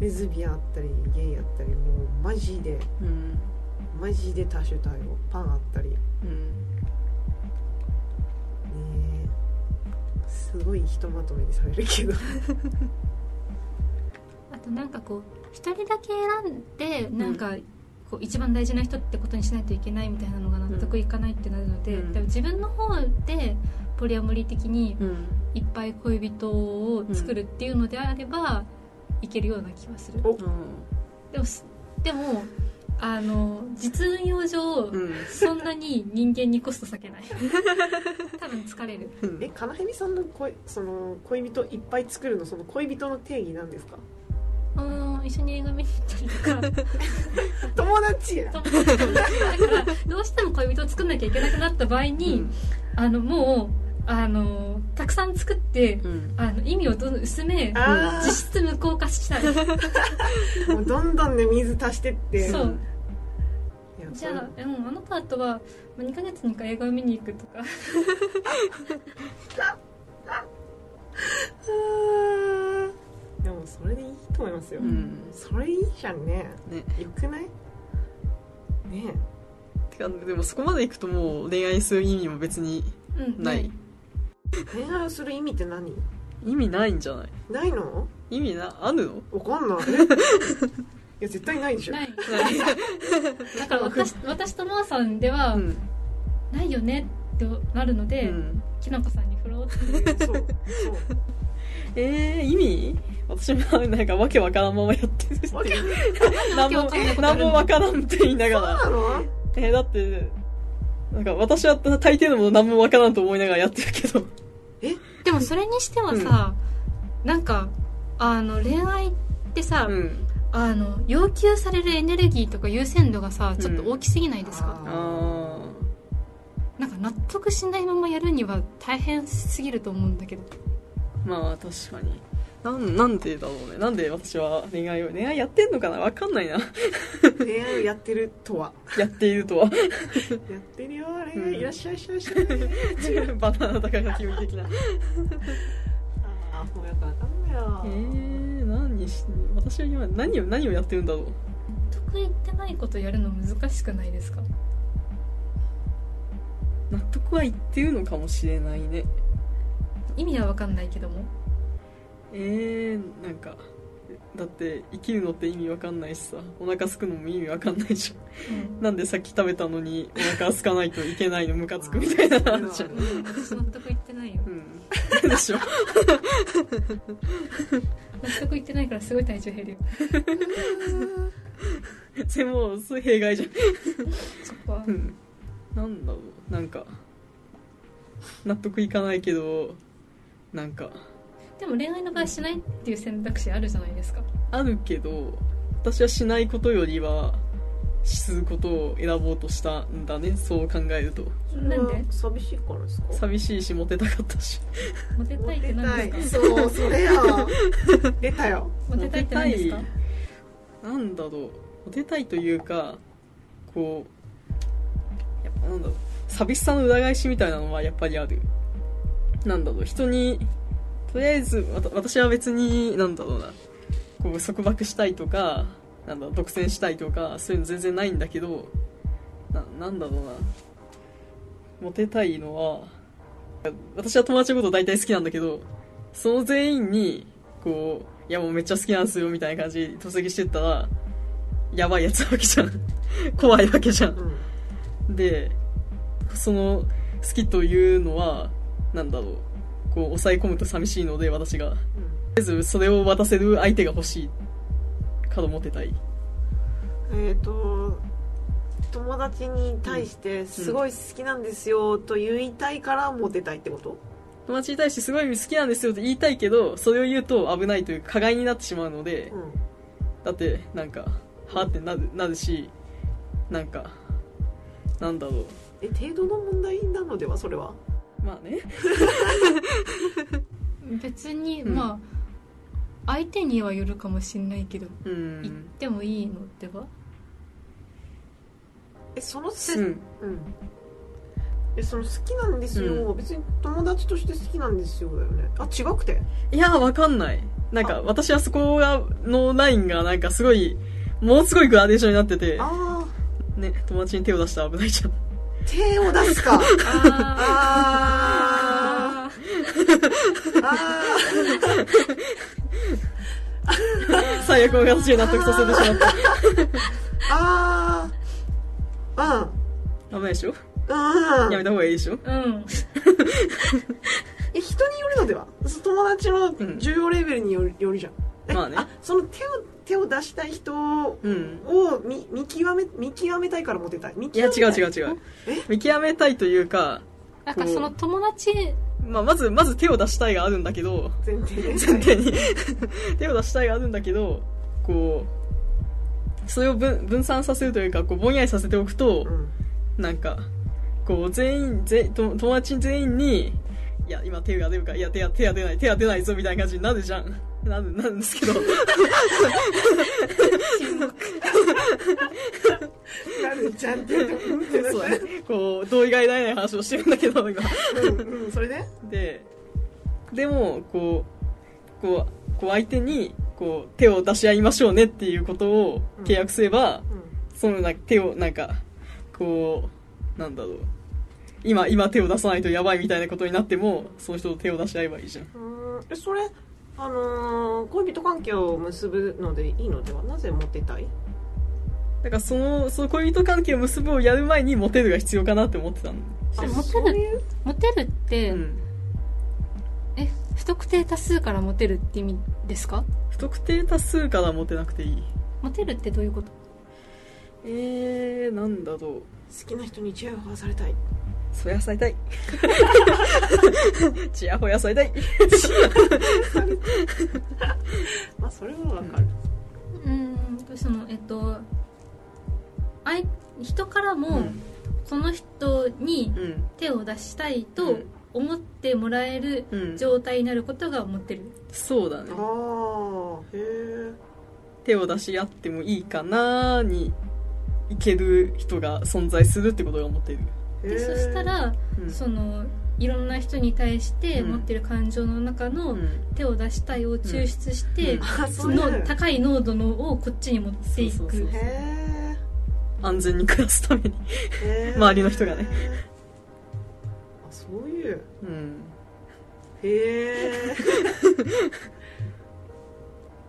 レズビアンあったりゲイあったりもうマジでうん。マジで多種多様。パンあったり。ねうんえ。すごいひとまとめにされるけど。あとなんかこう一人だけ選んでなんかこう一番大事な人ってことにしないといけないみたいなのが納得いかないってなるので、うん。でも自分の方でポリアモリー的にうん。いっぱい恋人を作るっていうのであれば、いけるような気はする。お。でもすでもあの実運用上、うん。そんなに人間にコスト避けない。多分疲れる。うん。えかなへみさんの恋その恋人いっぱい作るのその恋人の定義なんですか？うん一緒に映画見に行ったりとか。友達や友達。だからどうしても恋人を作んなきゃいけなくなった場合に、あのもうあのたくさん作ってうん。あの意味をどんどん薄めあ実質無効化したい。あ もうどんどんね水足してって。そう。じゃあでもあなたとは2ヶ月に1回映画を見に行くとか。あ ーでももそれでいいと思いますよ、うん。それいいじゃんね。ね。よくない？ね。てかでもそこまでいくともう恋愛する意味も別にうんない、恋愛をする意味って何？意味ないんじゃない？ないの？意味なあるの？わかんない。いや絶対ないでしょ。ない。だから私私とまーさんでは、うん、ないよねってなるので、うん、きなこさんに振ろうってそうそうえー、意味？私もなんかわけわからんままやってる。って 何も何もわからんって言いながそうらなの？えー、だってなんか私は大抵のもの何もわからんと思いながらやってるけど。でもそれにしてはさ、なんかあの恋愛ってさ、うん。あの要求されるエネルギーとか優先度がさちょっと大きすぎないですか、うんあなんか納得しないままやるには大変すぎると思うんだけど。ーまあ確かに。なんなんでだろうね。なんで私は恋愛を恋愛やってんのかな？わかんないな。恋愛をやってるとは。やっているとは。やってるよ恋愛いらっしゃいいらっしゃいいらっしゃい。バナナ高が気分的なああもうよくわかんないよえー、何し私は今何を何をやってるんだろう？得意ってないことやるの難しくないですか？納得はいってるのかもしれないね意味は分かんないけども。えー、なんかだって生きるのって意味わかんないしさ。お腹空くのも意味わかんないじゃん。なんでさっき食べたのにお腹空かないといけないのムカつくみたいなのあるじゃん。ううん私納得いってないよ。うん。でしょ。納得いってないからすごい体重減るよ。それもう弊害じゃん。そこはうん。なんだろう。なんか納得いかないけどなんか。でも恋愛の場合しないっていう選択肢あるじゃないですか。あるけど私はしないことよりはすることを選ぼうとしたんだね。そう考えると。なんで？寂しいからですか？寂しいしモテたかったし。モテたいって何ですか？そうそれや 出たよ。モテたいって何ですか？モテたいなんだろう。モテたいというかこうやっぱなんだろう。寂しさの裏返しみたいなのはやっぱりあるなんだろう人にとりあえず私は別になんだろうなこう束縛したいとかなんだ独占したいとかそういうの全然ないんだけどななんだろうなモテたいのは私は友達のこと大体好きなんだけどその全員にこういやもうめっちゃ好きなんすよみたいな感じで突撃してったらやばいやつなわけじゃん。怖いわけじゃん。でその好きというのはなんだろう。こう抑え込むと寂しいので私が。とりあえずそれを渡せる相手が欲しいからモテたい。えっ、と友達に対してすごい好きなんですよと言いたいからモテたいってこと？友達に対してすごい好きなんですよって言いたいけどそれを言うと危ないというか加害になってしまうのでうん。だってなんかはってなるなるしなんかなんだろう。え程度の問題なのでは？それは？まあね。別に、うん。まあ相手にはよるかもしれないけどう言っんてもいいのでは？えそのせうん。うん。えその好きなんですよ、う別に友達として好きなんですよだよね。あ違くて？いやわかんない。なんかあ。私はそこがのラインがなんかすごいものすごいグラデーションになってて。ああね友達に手を出したら危ないじゃん手を出すか。ああー。あ最悪の形で納得させてしまった。ーあー。危ないでしょ？うんうんやめた方がいいでしょ？ーうん。え人によるのでは？友達のん重要レベルによるじゃん。えまあね。その手を手を出したい人をうん。見見極め見極めたいからモテたい。見いや極めた違う違う違う。え？見極めたいというかなんかその友達まあ、まずまず手を出したいがあるんだけど前提ね前提に。手を出したいがあるんだけどこうそれを分分散させるというかこうぼんやりさせておくとう、ん。なんかこう全員ぜと友達全員にいや今手が出るかいや手が手が出ない手が出ないぞみたいな感じになるじゃんなるなるんですけど。なるちゃんって言ってうんってなそうね。こう同意が得られない話をしてるんだけど今うんうんそれで？ででもこうこうこう相手にこう手を出し合いましょうねっていうことを契約すれば、うそのなん。か手をなんかこうなんだろう。今今手を出さないとやばいみたいなことになってもその人と手を出し合えばいいじゃんん。うん。えそれあのー恋人関係を結ぶのでいいのでは？なぜモテたい？だからそのその恋人関係を結ぶをやる前にモテるが必要かなって思ってたんあモテる。モテるって、うん。え不特定多数からモテるって意味ですか？不特定多数からモテなくていい。モテるってどういうこと？えー、なんだろう。好きな人にチヤホヤされたいそやされ たい。ちやほやされたい。まあそれはわかる、うーんそのえっとあい人からも、うん。その人にうん。手を出したいとうん。思ってもらえるうん。状態になることがモテる、そうだね。ああへえ手を出し合ってもいいかなーにいける人が存在するってことが思ってる、でそしたら、うん。そのいろんな人に対してうん。持ってる感情の中のうん。手を出したいを抽出して、うん。その高い濃度のをこっちに持っていく。そうそうそうへ安全に暮らすために。え周りの人がね。あそういう。うん。へ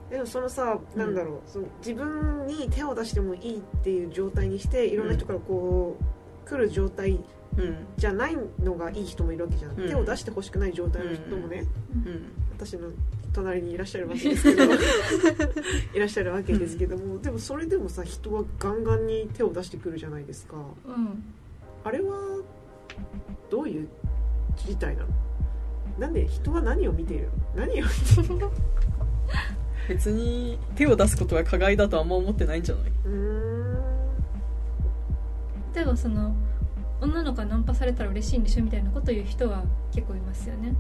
えでもそのさ、なんだろう。その自分に手を出してもいいっていう状態にしていろんな人からこう、来る状態うん。じゃないのがいい人もいるわけじゃん、うん。手を出してほしくない状態の人もね、うん。私の隣にいらっしゃるわけですけど いらっしゃるわけですけども、でもそれでもさ人はガンガンに手を出してくるじゃないですか。うん。あれはどういう事態なの？なんで人は何を見ているの？何を見ているの？別に手を出すことが加害だとあんま思ってないんじゃない？うーん例えばその女の子がナンパされたら嬉しいんでしょみたいなことを言う人は結構いますよね。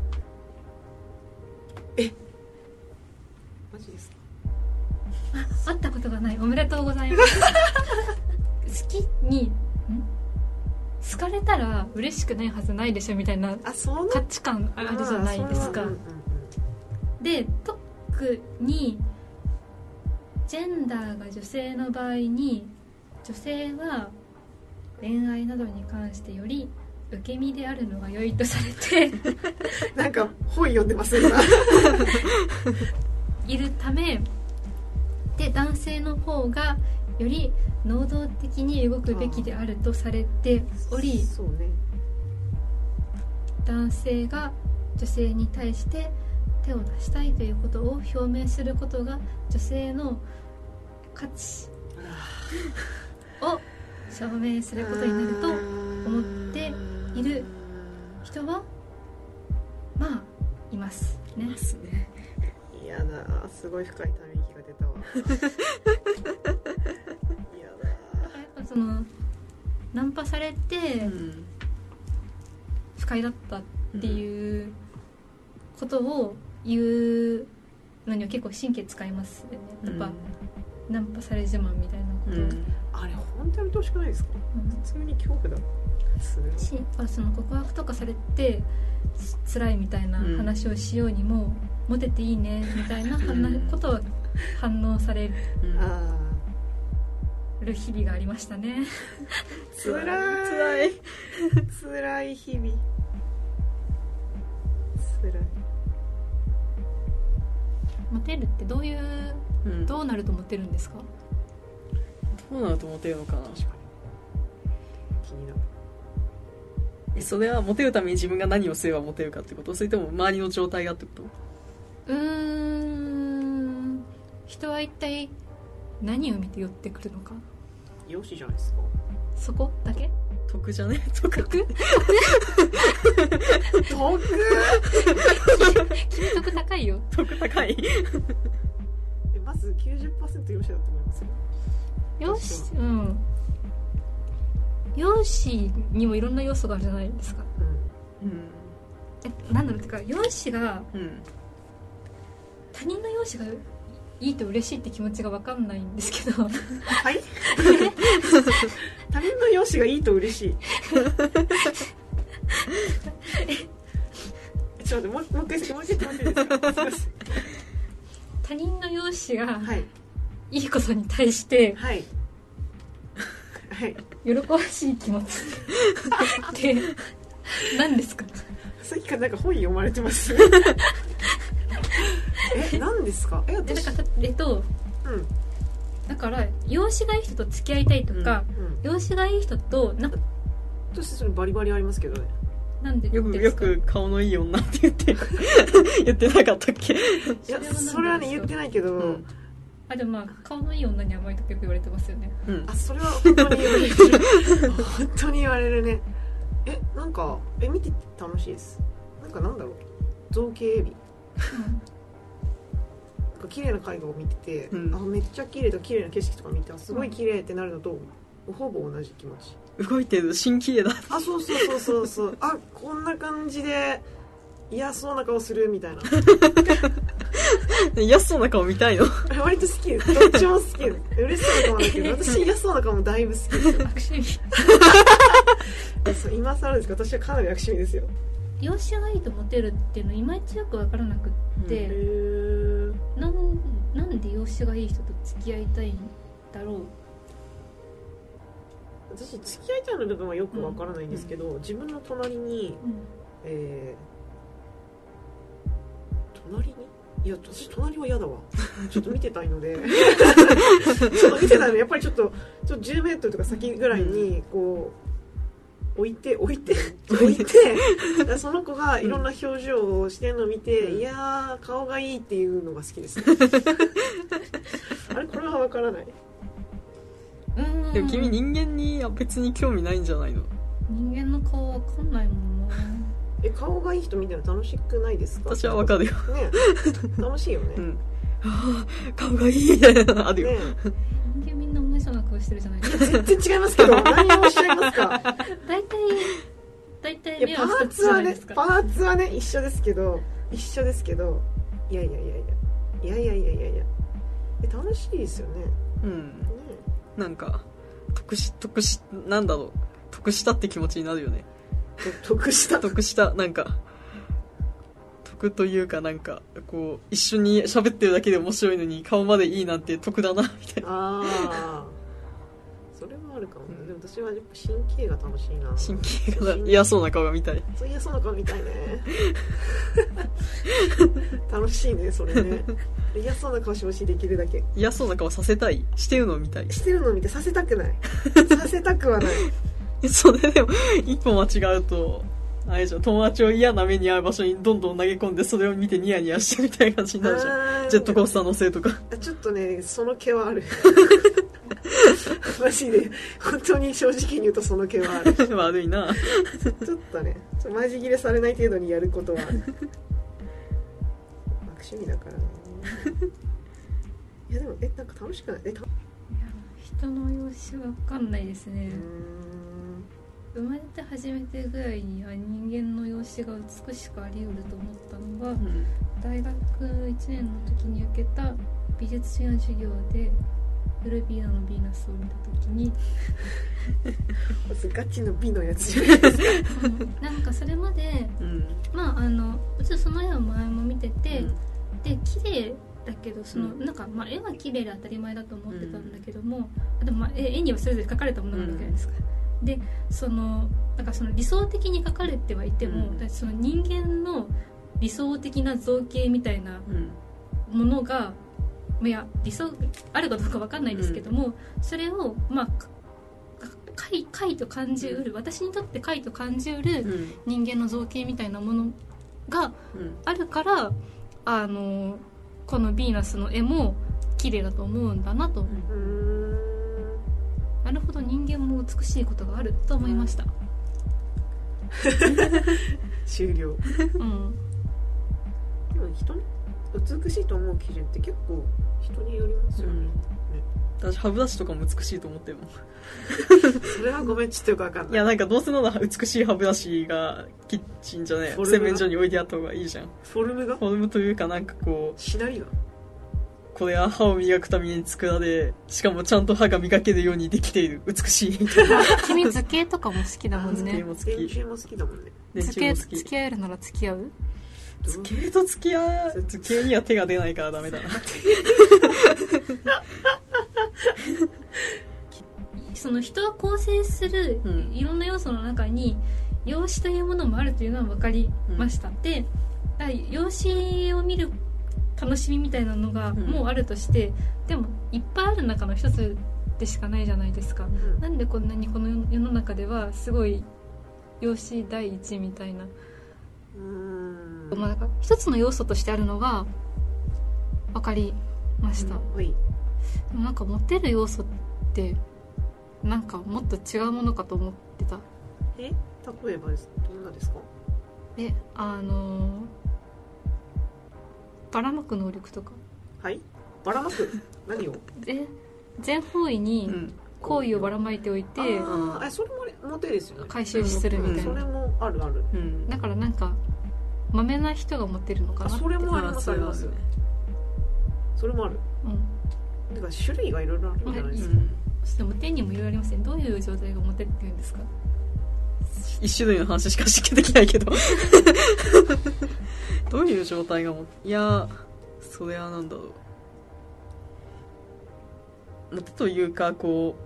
マジですか？会ったことがない。おめでとうございます。好きにん？好かれたら嬉しくないはずないでしょみたいな価値観あるじゃないですか。で特にジェンダーが女性の場合に女性は恋愛などに関してより受け身であるのが良いとされてうん なんか本読んでます今。いるためで男性の方がより能動的に動くべきであるとされておりそうね。男性が女性に対して手を出したいということを表明することが女性の価値を証明することになると思っている人はまあいますね。ますね。嫌だ。すごい深いため息が出たわ。嫌だ。やっぱそのナンパされてうん不快だったっていうことを言うのには結構神経使いますやっぱ、ナンパされ自慢みたいなこと。を、うん。あれ本当にやめてほしくないですか？うん。普通に恐怖だ。しやっぱその告白とかされてつ辛いみたいな話をしようにも、モテていいねみたいなことは反応されうん。ある日々がありましたね。あつらい。つらい。つらい日々。つらい。モテるってどういううんどどうなるとモテるんですかうなるとモテるのかな確かに気になるえそれはモテるために自分が何をすればモテるかってことそれとも周りの状態がってことうーん人は一体何を見て寄ってくるのかよしじゃないですかそこだけ得じゃね得得遠く金得高いよ得高いず90%よしだと思いますよ。よしうん。容姿にもいろんな要素があるじゃないですか。うん。うん。えなんだろうっていうか容姿がうん。他人の容姿がいいと嬉しいって気持ちが分かんないんですけど。はい？他人の容姿がいいと嬉しい。えちょっと待ってもう一回もう一回言ってもらってい他人の容姿がはい。いいことに対してはい。はい。喜ばしい気持ちって 何ですか？さっきからなんか本読まれてますえ何ですか？えで私。なんかえっとうん。だから容姿がいい人と付き合いたいとか、うん。容姿がいい人となんか私それバリバリありますけどねなんでよくよく顔のいい女って言って 言ってなかったっけ？いやそれはね言ってないけど、うん。あでもまあ顔のいい女に甘いと結構言われてますよね。うん。あそれは本当に言われる。本当に言われるね。えなんかえ見てて楽しいです。なんかなんだろう。造形美。なんか綺麗な絵画を見てて、うん。あめっちゃ綺麗だ綺麗な景色とか見てあすごい綺麗ってなるのと、ほぼ同じ気持ち動いてる新綺麗だ。あそうそうそうそうそう。あこんな感じで嫌そうな顔するみたいな。嫌そうな顔見たいの？割と好き。ですどっちも好き。です嬉しそうな顔だけど私嫌そうな顔もだいぶ好きですよ。悪趣味そう今更ですけど私はかなり悪趣味ですよ。容姿がいいとモテるっていうのいまいちよく分からなくって、なんなんで容姿がいい人と付き合いたいんだろう私付き合いたいの部分はよくわからないんですけど、自分の隣にえー、隣に？いや私隣は嫌だわ。ちょっと見てたいので。ちょっと見てたいのでやっぱりちょっとちょっと10メートルとか先ぐらいにこう置いて置いて置いてその子がいろんな表情をしてるのを見て、うん。いやー顔がいいっていうのが好きです。あれこれはわからないうん。でも君人間に別に興味ないんじゃないの？人間の顔分かんないもんな。え顔がいい人見てるの楽しくないですか？私はわかるよ。ね楽しいよね、うん。は あ顔がいいみたいなあるよ、ね人間みんな同じような顔してるじゃない？ですか全然違いますけど。何をおっしゃいますか？大体大体目は一つツはねじゃないですか。パーツはね一緒ですけど一緒ですけどいやいやいやいや。いやいやいやいやいや。え楽しいですよねね。うんなんか得し得しなんだろう。得したって気持ちになるよね。と得した得したなんか得というかなんかこう一緒に喋ってるだけで面白いのに顔までいいなんて得だなみたいな。ああそれはあるかもね、うん。でも私はやっぱ神経が楽しいな。神経が嫌そうな顔が見たい。そう嫌そうな顔見たいね。楽しいねそれね。嫌そうな顔してほしいできるだけ。嫌そうな顔させたい。してるのを見たい。してるのを見てさせたくない。させたくはない。それでも一歩間違うとあれじゃん友達を嫌な目に遭う場所にどんどん投げ込んでそれを見てニヤニヤしてみたいな感じになるじゃん。ジェットコースター乗せるとか。ちょっとねその毛はある。マジで。本当に正直に言うとその毛はある。ち 悪いな。ょっとねちょっとマジ切れされない程度にやることはある。悪趣味だからね。いやでもえなんか楽しくない？えたう人の容姿わかんないですね。ーん生まれて初めてぐらいには人間の容姿が美しくあり得ると思ったのが大学1年の時に受けた美術史の授業でウルビーナのヴィーナスを見た時にガチの美のやつ。じゃないですかなんかそれまでうん。まああのうちその絵を前も見てて、うん。で綺麗だけどその、うん。なんか、まあ、絵は綺麗で当たり前だと思ってたんだけども、でも、まあ、絵絵にはそれぞれ描かれたものがあるじゃないですか、でそのなんかその理想的に描かれてはいても、うん。その人間の理想的な造形みたいなうん。ものがいや理想あるかどうかわかんないですけども、それをまあか解解と感じうる私にとって解と感じうるうん。人間の造形みたいなものがうん。あるからあのこのヴィーナスの絵も綺麗だと思うんだなと、うーんなるほど人間も美しいことがあると思いました、終了。うん、でも人に美しいと思う基準って結構人によりますよね、私歯ブラシとかも美しいと思ってるもん。それはごめんちょっとよくわかんない。いやなんかどうせなら美しい歯ブラシがキッチンじゃねえ洗面所に置いてあった方がいいじゃん。フォルムが？フォルムというかなんかこうしなりがこれは歯を磨くために作られしかもちゃんと歯が磨けるようにできている。美しい。君図形とかも好きだもん図形ねも好き。も好きだもんね。電図形柱も好き。付き合えるなら付き合う。図形と付き合う？図形には手が出ないからダメだな。その人を構成するうん。いろんな要素の中に容姿というものもあるというのは分かりました、でだから容姿を見る楽しみみたいなのがん。もうあるとして、でもいっぱいある中の一つでしかないじゃないですか、うん。なんでこんなにこの世の中ではすごい容姿第一みたいな、うーん。まあ、なんか一つの要素としてあるのが分かりました、はい。でもなんかモテる要素ってなんかもっと違うものかと思ってた。え？例えばです。どんなですか？えあのーばらまく能力とか。はい？ばらまく？何を？で全方位うにん。好意をばらまいておいて、あー。えそれもモテですよね。回収するみたいな、それもあるある。うん。だからなんかまめな人がモテるのかなって。あそれもありますそれはありますそれもある。うん。だから種類がいろいろあるんじゃないですか、うん。そしてモテにもいろいろありますね。どういう状態がモテっていうんですか？一種類の話しかできないけど どういう状態がもいやそれはなんだろう。というかこう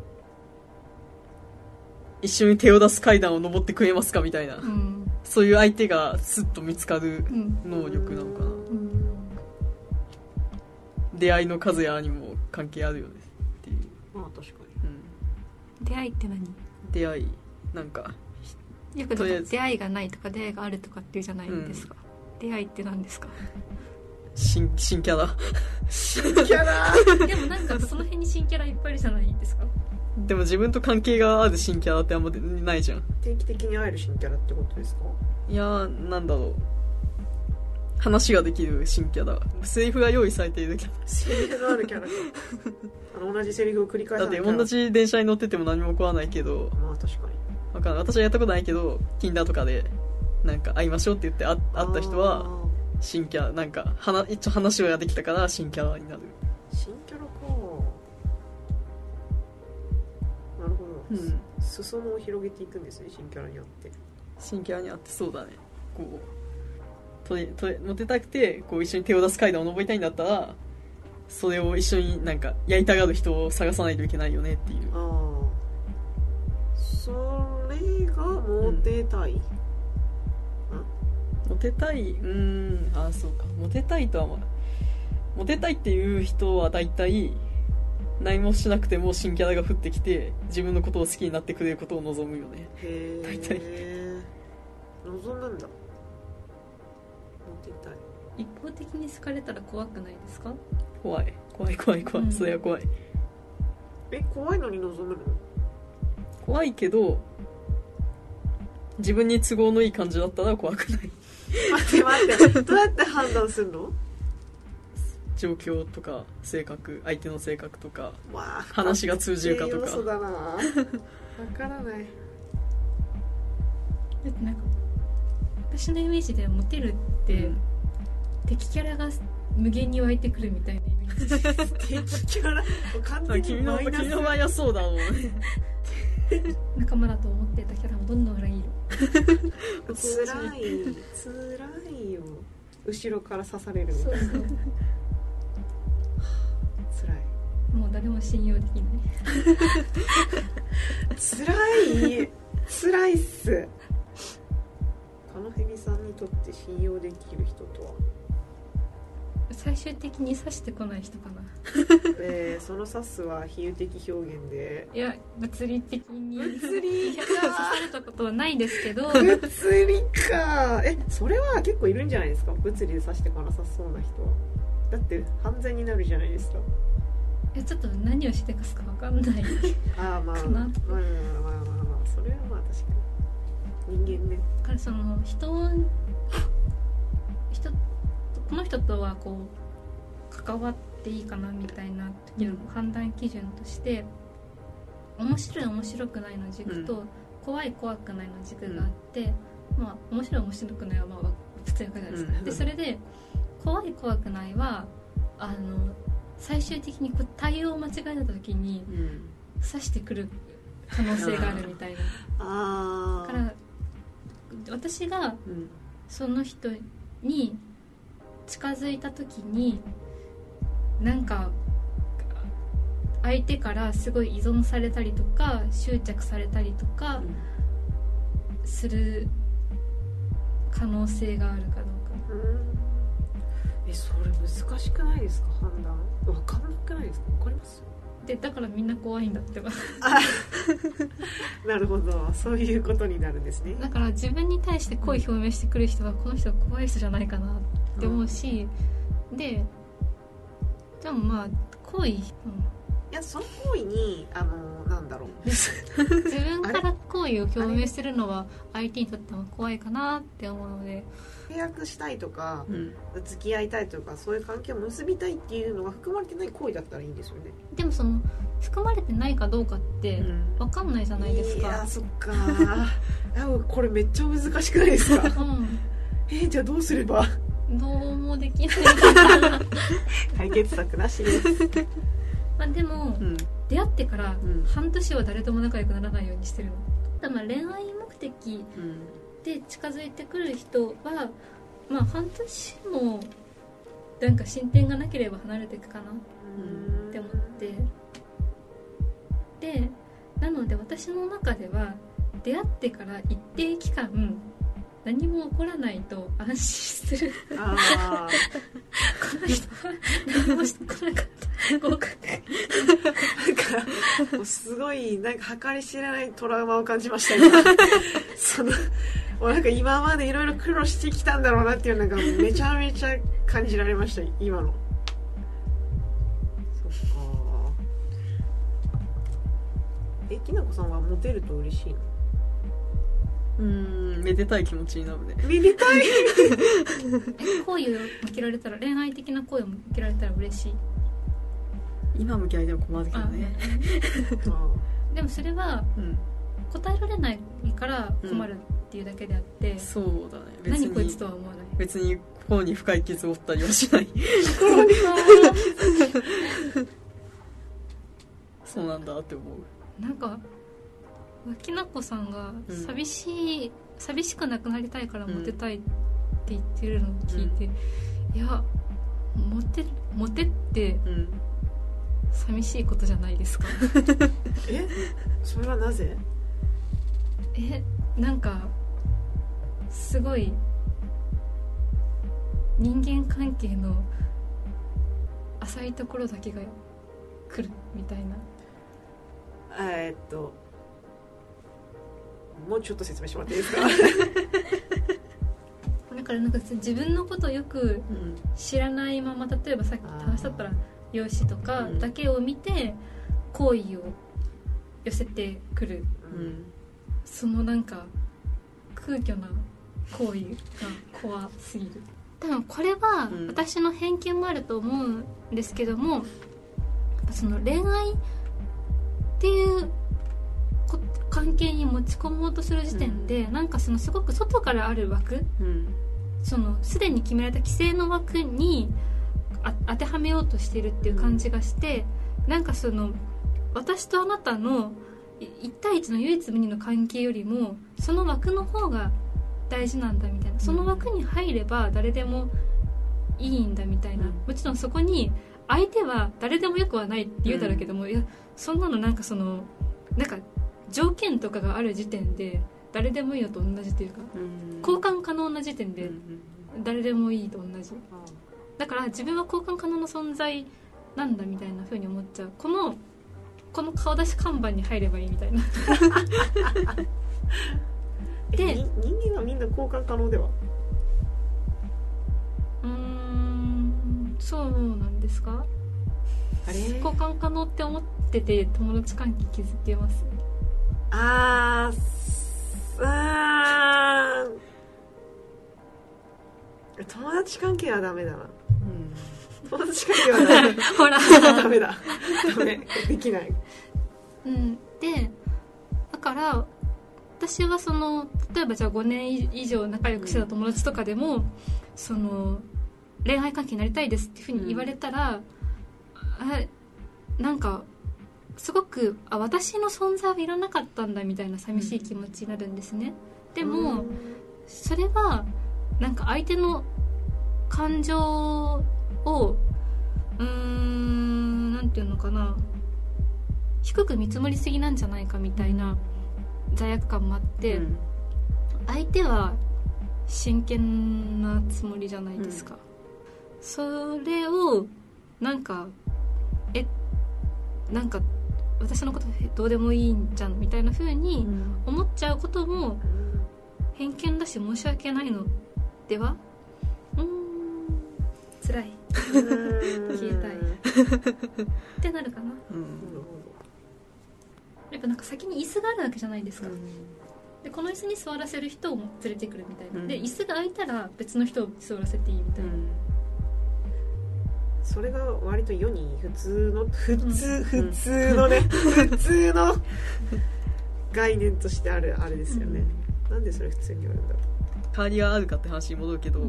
一緒に手を出す階段を登ってくれますかみたいな。うん、そういう相手がスッと見つかるうん。能力なのかな。うん、出会いの数やにも関係あるよねっていう、まあ確かうん、出会いって何？出会い。なんかよく出会いがないとか出会いがあるとかっていうじゃないですか、出会いって何ですか？新新キャラ？にキャラ？でもなんかその辺に新キャラいっぱいいるじゃないですか。でも自分と関係がある新キャラってあんまないじゃん。定期的に会える新キャラってことですか？いやーなんだろう。話ができる新キャラ。セリフが用意されているキャセリフのあるキャラか。あの同じセリフを繰り返ラだってさないキャラ。同じ電車に乗ってても何も起こらないけど。まあ確かに。わかんない。私はやったことないけど Tinder とかでなんか会いましょうって言って会会った人はあ新キャラなんか話一応話ができたから新キャラになる。ー新キャラか。なるほど、うん。裾野を広げていくんですね新キャラにあって。新キャラにあってそうだね。こうとれとれモテたくてこう一緒に手を出す階段を登りたいんだったらそれを一緒になんかやりたがる人を探さないといけないよねっていう。ああそれがモテたい、モテたいうーんあそうか。モテたいとはまあモテたいっていう人は大体何もしなくても新キャラが降ってきて自分のことを好きになってくれることを望むよね。へ大体。え望んだんだ。モテたい。一方的に好かれたら怖くないですか？怖い。怖い怖い怖い、うん。それは怖い。え怖いのに望むの？怖いけど自分に都合のいい感じだったら怖くない待って待って どうやって判断するの？状況とか性格相手の性格とか話が通じるかとか。要素だな。わからない。だってなんか私のイメージではモテるって、うん。敵キャラが無限に湧いてくるみたいなイメージ敵キャラ？完あ全に君のマイナス。君の場合はそうだもんね 仲間だと思ってたキャラもどんどん裏切る。つらいつらいよ。後ろから刺される。みたいなそう。つらい。もう誰も信用できない。つらいつらいっす。カノヘミさんにとって信用できる人とは、最終的に刺してこない人かな。えー、その指すは比喩的表現で。いや物理的に。物理刺されたことはないですけど。物理か。えそれは結構いるんじゃないですか？物理で刺してこなさそうな人は。だって犯罪になるじゃないですか。いやちょっと何をしてかすか分かんない。ああまあまあまあまあまあまあまあそれはまあ確かに。人間ね。だからその人この人とはこう関わっていいかなみたいな時の判断基準として面白い面白くないの軸と、怖い怖くないの軸があって、まあ面白い面白くないはまあ普通に書いてあるんですね、うん。でそれで怖い怖くないはあの最終的にこう対応を間違えた時にうん。刺してくる可能性があるみたいな。あから私がうん。その人に近づいた時になんか相手からすごい依存されたりとか執着されたりとかする可能性があるかどうか。えそれ難しくないですか？判断。分かんなくないですか？分かります？でだからみんな怖いんだってば。なるほど。そういうことになるんですね。だから自分に対して好意表明してくる人はこの人は怖い人じゃないかなって思うし、ででもまあ好意、うん。いやその行為にあのなんだろう。自分から好意を表明するのは相手にとっても怖いかなって思うので。契約したいとかうん。付き合いたいとかそういう関係を結びたいっていうのが含まれてない行為だったらいいんですよね。でもその含まれてないかどうかって分かんないじゃないですいやか、そっか これめっちゃ難しくないですか？うん。えーじゃあどうすれば？どうもできない。か ら解決策なし。で すまあでもうん。出会ってからうん半年は誰とも仲良くならないようにしてるの。だからまあ恋愛目的うんで近づいてくる人はまあ半年もなんか進展がなければ離れていくかなって思って。でなので私の中では出会ってから一定期間何も起こらないと安心する。あこの人は何もしてこなかった。合格。あなんかすごいなんか計り知れないトラウマを感じました今。そのもうなんか今までいろいろ苦労してきたんだろうなっていうのがめちゃめちゃ感じられました今の。そっか。えきなこさんはモテると嬉しいの？うんめでたい気持ちになるね。めでたい。え好意を向けられたら恋愛的な好意を向けられたら嬉しい。今向き合いでも困るけどあねでもそれはうん。答えられないから困るっていうだけであって、そうだね。別何こいつにとは思わない。別に心に深い傷を負ったりはしない。そうなんだって思う。なんかきなこさんがうん寂しい、寂しくなくなりたいからモテたいって言ってるのを聞いて、いやモテモテってうん寂しいことじゃないですか。え？それはなぜ？えなんかすごい人間関係の浅いところだけが来るみたいな。えーっともうちょっと説明してもらっていいですか？だからなんか自分のことをよくうん。知らないまま例えばさっき話だったら容姿とかうん。だけを見て好意を寄せてくる。うんそのなんか空虚な行為が怖すぎる。多分これはうん。私の偏見もあると思うんですけども、やっぱその恋愛っていうこ関係に持ち込もうとする時点で、なんかそのすごく外からある枠うん。そのすでに決められた規制の枠にあ当てはめようとしてるっていう感じがして、なんかその私とあなたの1対1の唯一無二の関係よりもその枠の方が大事なんだみたいな。その枠に入れば誰でもいいんだみたいな、うん。もちろんそこに相手は誰でもよくはないって言うだろうけども、いやそんなのなんかそのなんか条件とかがある時点で誰でもいいのと同じというかうん。交換可能な時点でうん誰でもいいと同じ。だから自分は交換可能な存在なんだみたいな風に思っちゃう。このこの顔出し看板に入ればいいみたいな。で人間はみんな交換可能では？うーんそうなんですか？あれ？交換可能って思ってて友達関係築けます？あーすあー友達関係はダメだな友達関係はダメ。ほら。ダメだ。ダメ。できない。うん。でだから私はその例えばじゃあ5年以上仲良くしてた友達とかでも、その恋愛関係になりたいですっていうふうに言われたら、あなんかすごくあ私の存在はいらなかったんだみたいな寂しい気持ちになるんですね、でも、それはなんか相手の感情をうーんなんていうのかな。低く見積もりすぎなんじゃないかみたいな罪悪感もあって、うん。相手は真剣なつもりじゃないですか、それをなんかえなんか私のことどうでもいいんじゃんみたいな風に思っちゃうことも偏見だし申し訳ないのでは？うーん。辛い。消えたい。ってなるかな。うん。やっぱなんか先に椅子があるわけじゃないですか、でこの椅子に座らせる人を連れてくるみたいな、うん。で椅子が空いたら別の人を座らせていいみたいな、それが割と世に普通の普通、普通のね普通の概念としてあるあれですよね、なんでそれ普通にあるんだろ代わりがあるかって話に戻るけど、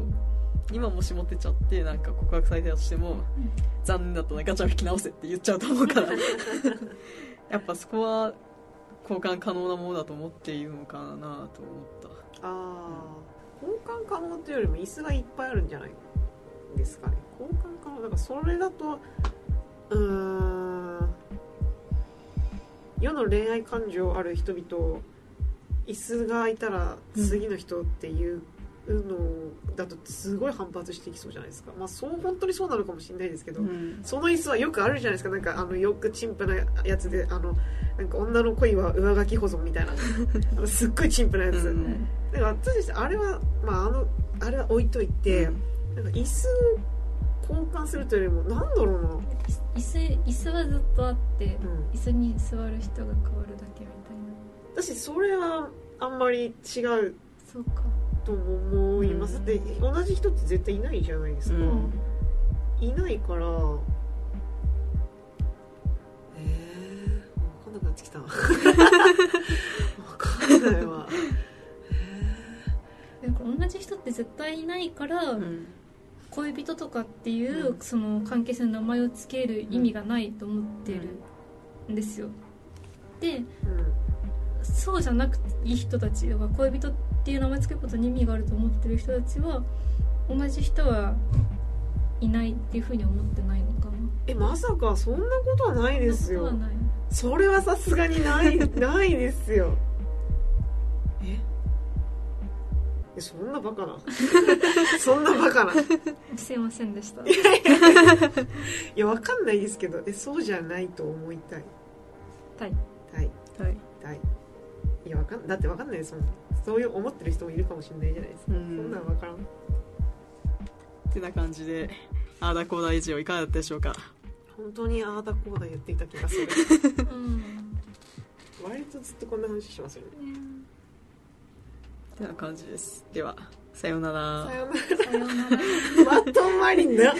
今もし持ってちゃってなんか告白されたとしても、残念だったなガチャを引き直せって言っちゃうと思うから。やっぱそこは交換可能なものだと思っているのかなと思った。うああ交換可能というよりも椅子がいっぱいあるんじゃない？ですかね。交換可能だからそれだとうーん世の恋愛感情ある人々椅子が空いたら次の人っていうのだとすごい反発してきそうじゃないですか。まあそう本当にそうなのかもしれないですけど、うん。その椅子はよくあるじゃないですか。なんかあのよく陳腐なやつであのなんか女の恋は上書き保存みたいな。あのすっごい陳腐なやつ、うん。だから私あれはまああのあれは置いといて、なん。か椅子を交換するというよりもなんだろうな、椅子椅子はずっとあってうん、椅子に座る人が変わるだけみたいな。私それはあんまり違うそうかと思います、うんだって同じ人って絶対いないじゃないですか、うん。いないからえー、分かんなくなってきた。分かんないわ。同じ人って絶対いないから、うん恋人とかっていう、うん。その関係性の名前をつける意味がないと思ってるんですよ、でうん。そうじゃなくていい人たちは恋人っていう名前つけることに意味があると思ってる人たちは同じ人はいないっていうふうに思ってないのかな。えまさかそんなことはないですよ。それはさすがにない ないですよえそんなバカな そんなバカないすいませんでした。やわかんないですけどえそうじゃないと思いたい。はい。たい。はい。たい。いやわかんだってわかんないですもん。そういう思ってる人もいるかもしれないじゃないですか、うん。そんなんわからん。ってな感じであーだこーだ以上いかがだったでしょうか？本当にああだこうだ言っていた気がする。うん。割とずっとこんな話しますよね。ってな感じです。ではさようなら。さようなさようなら。ら まとまりな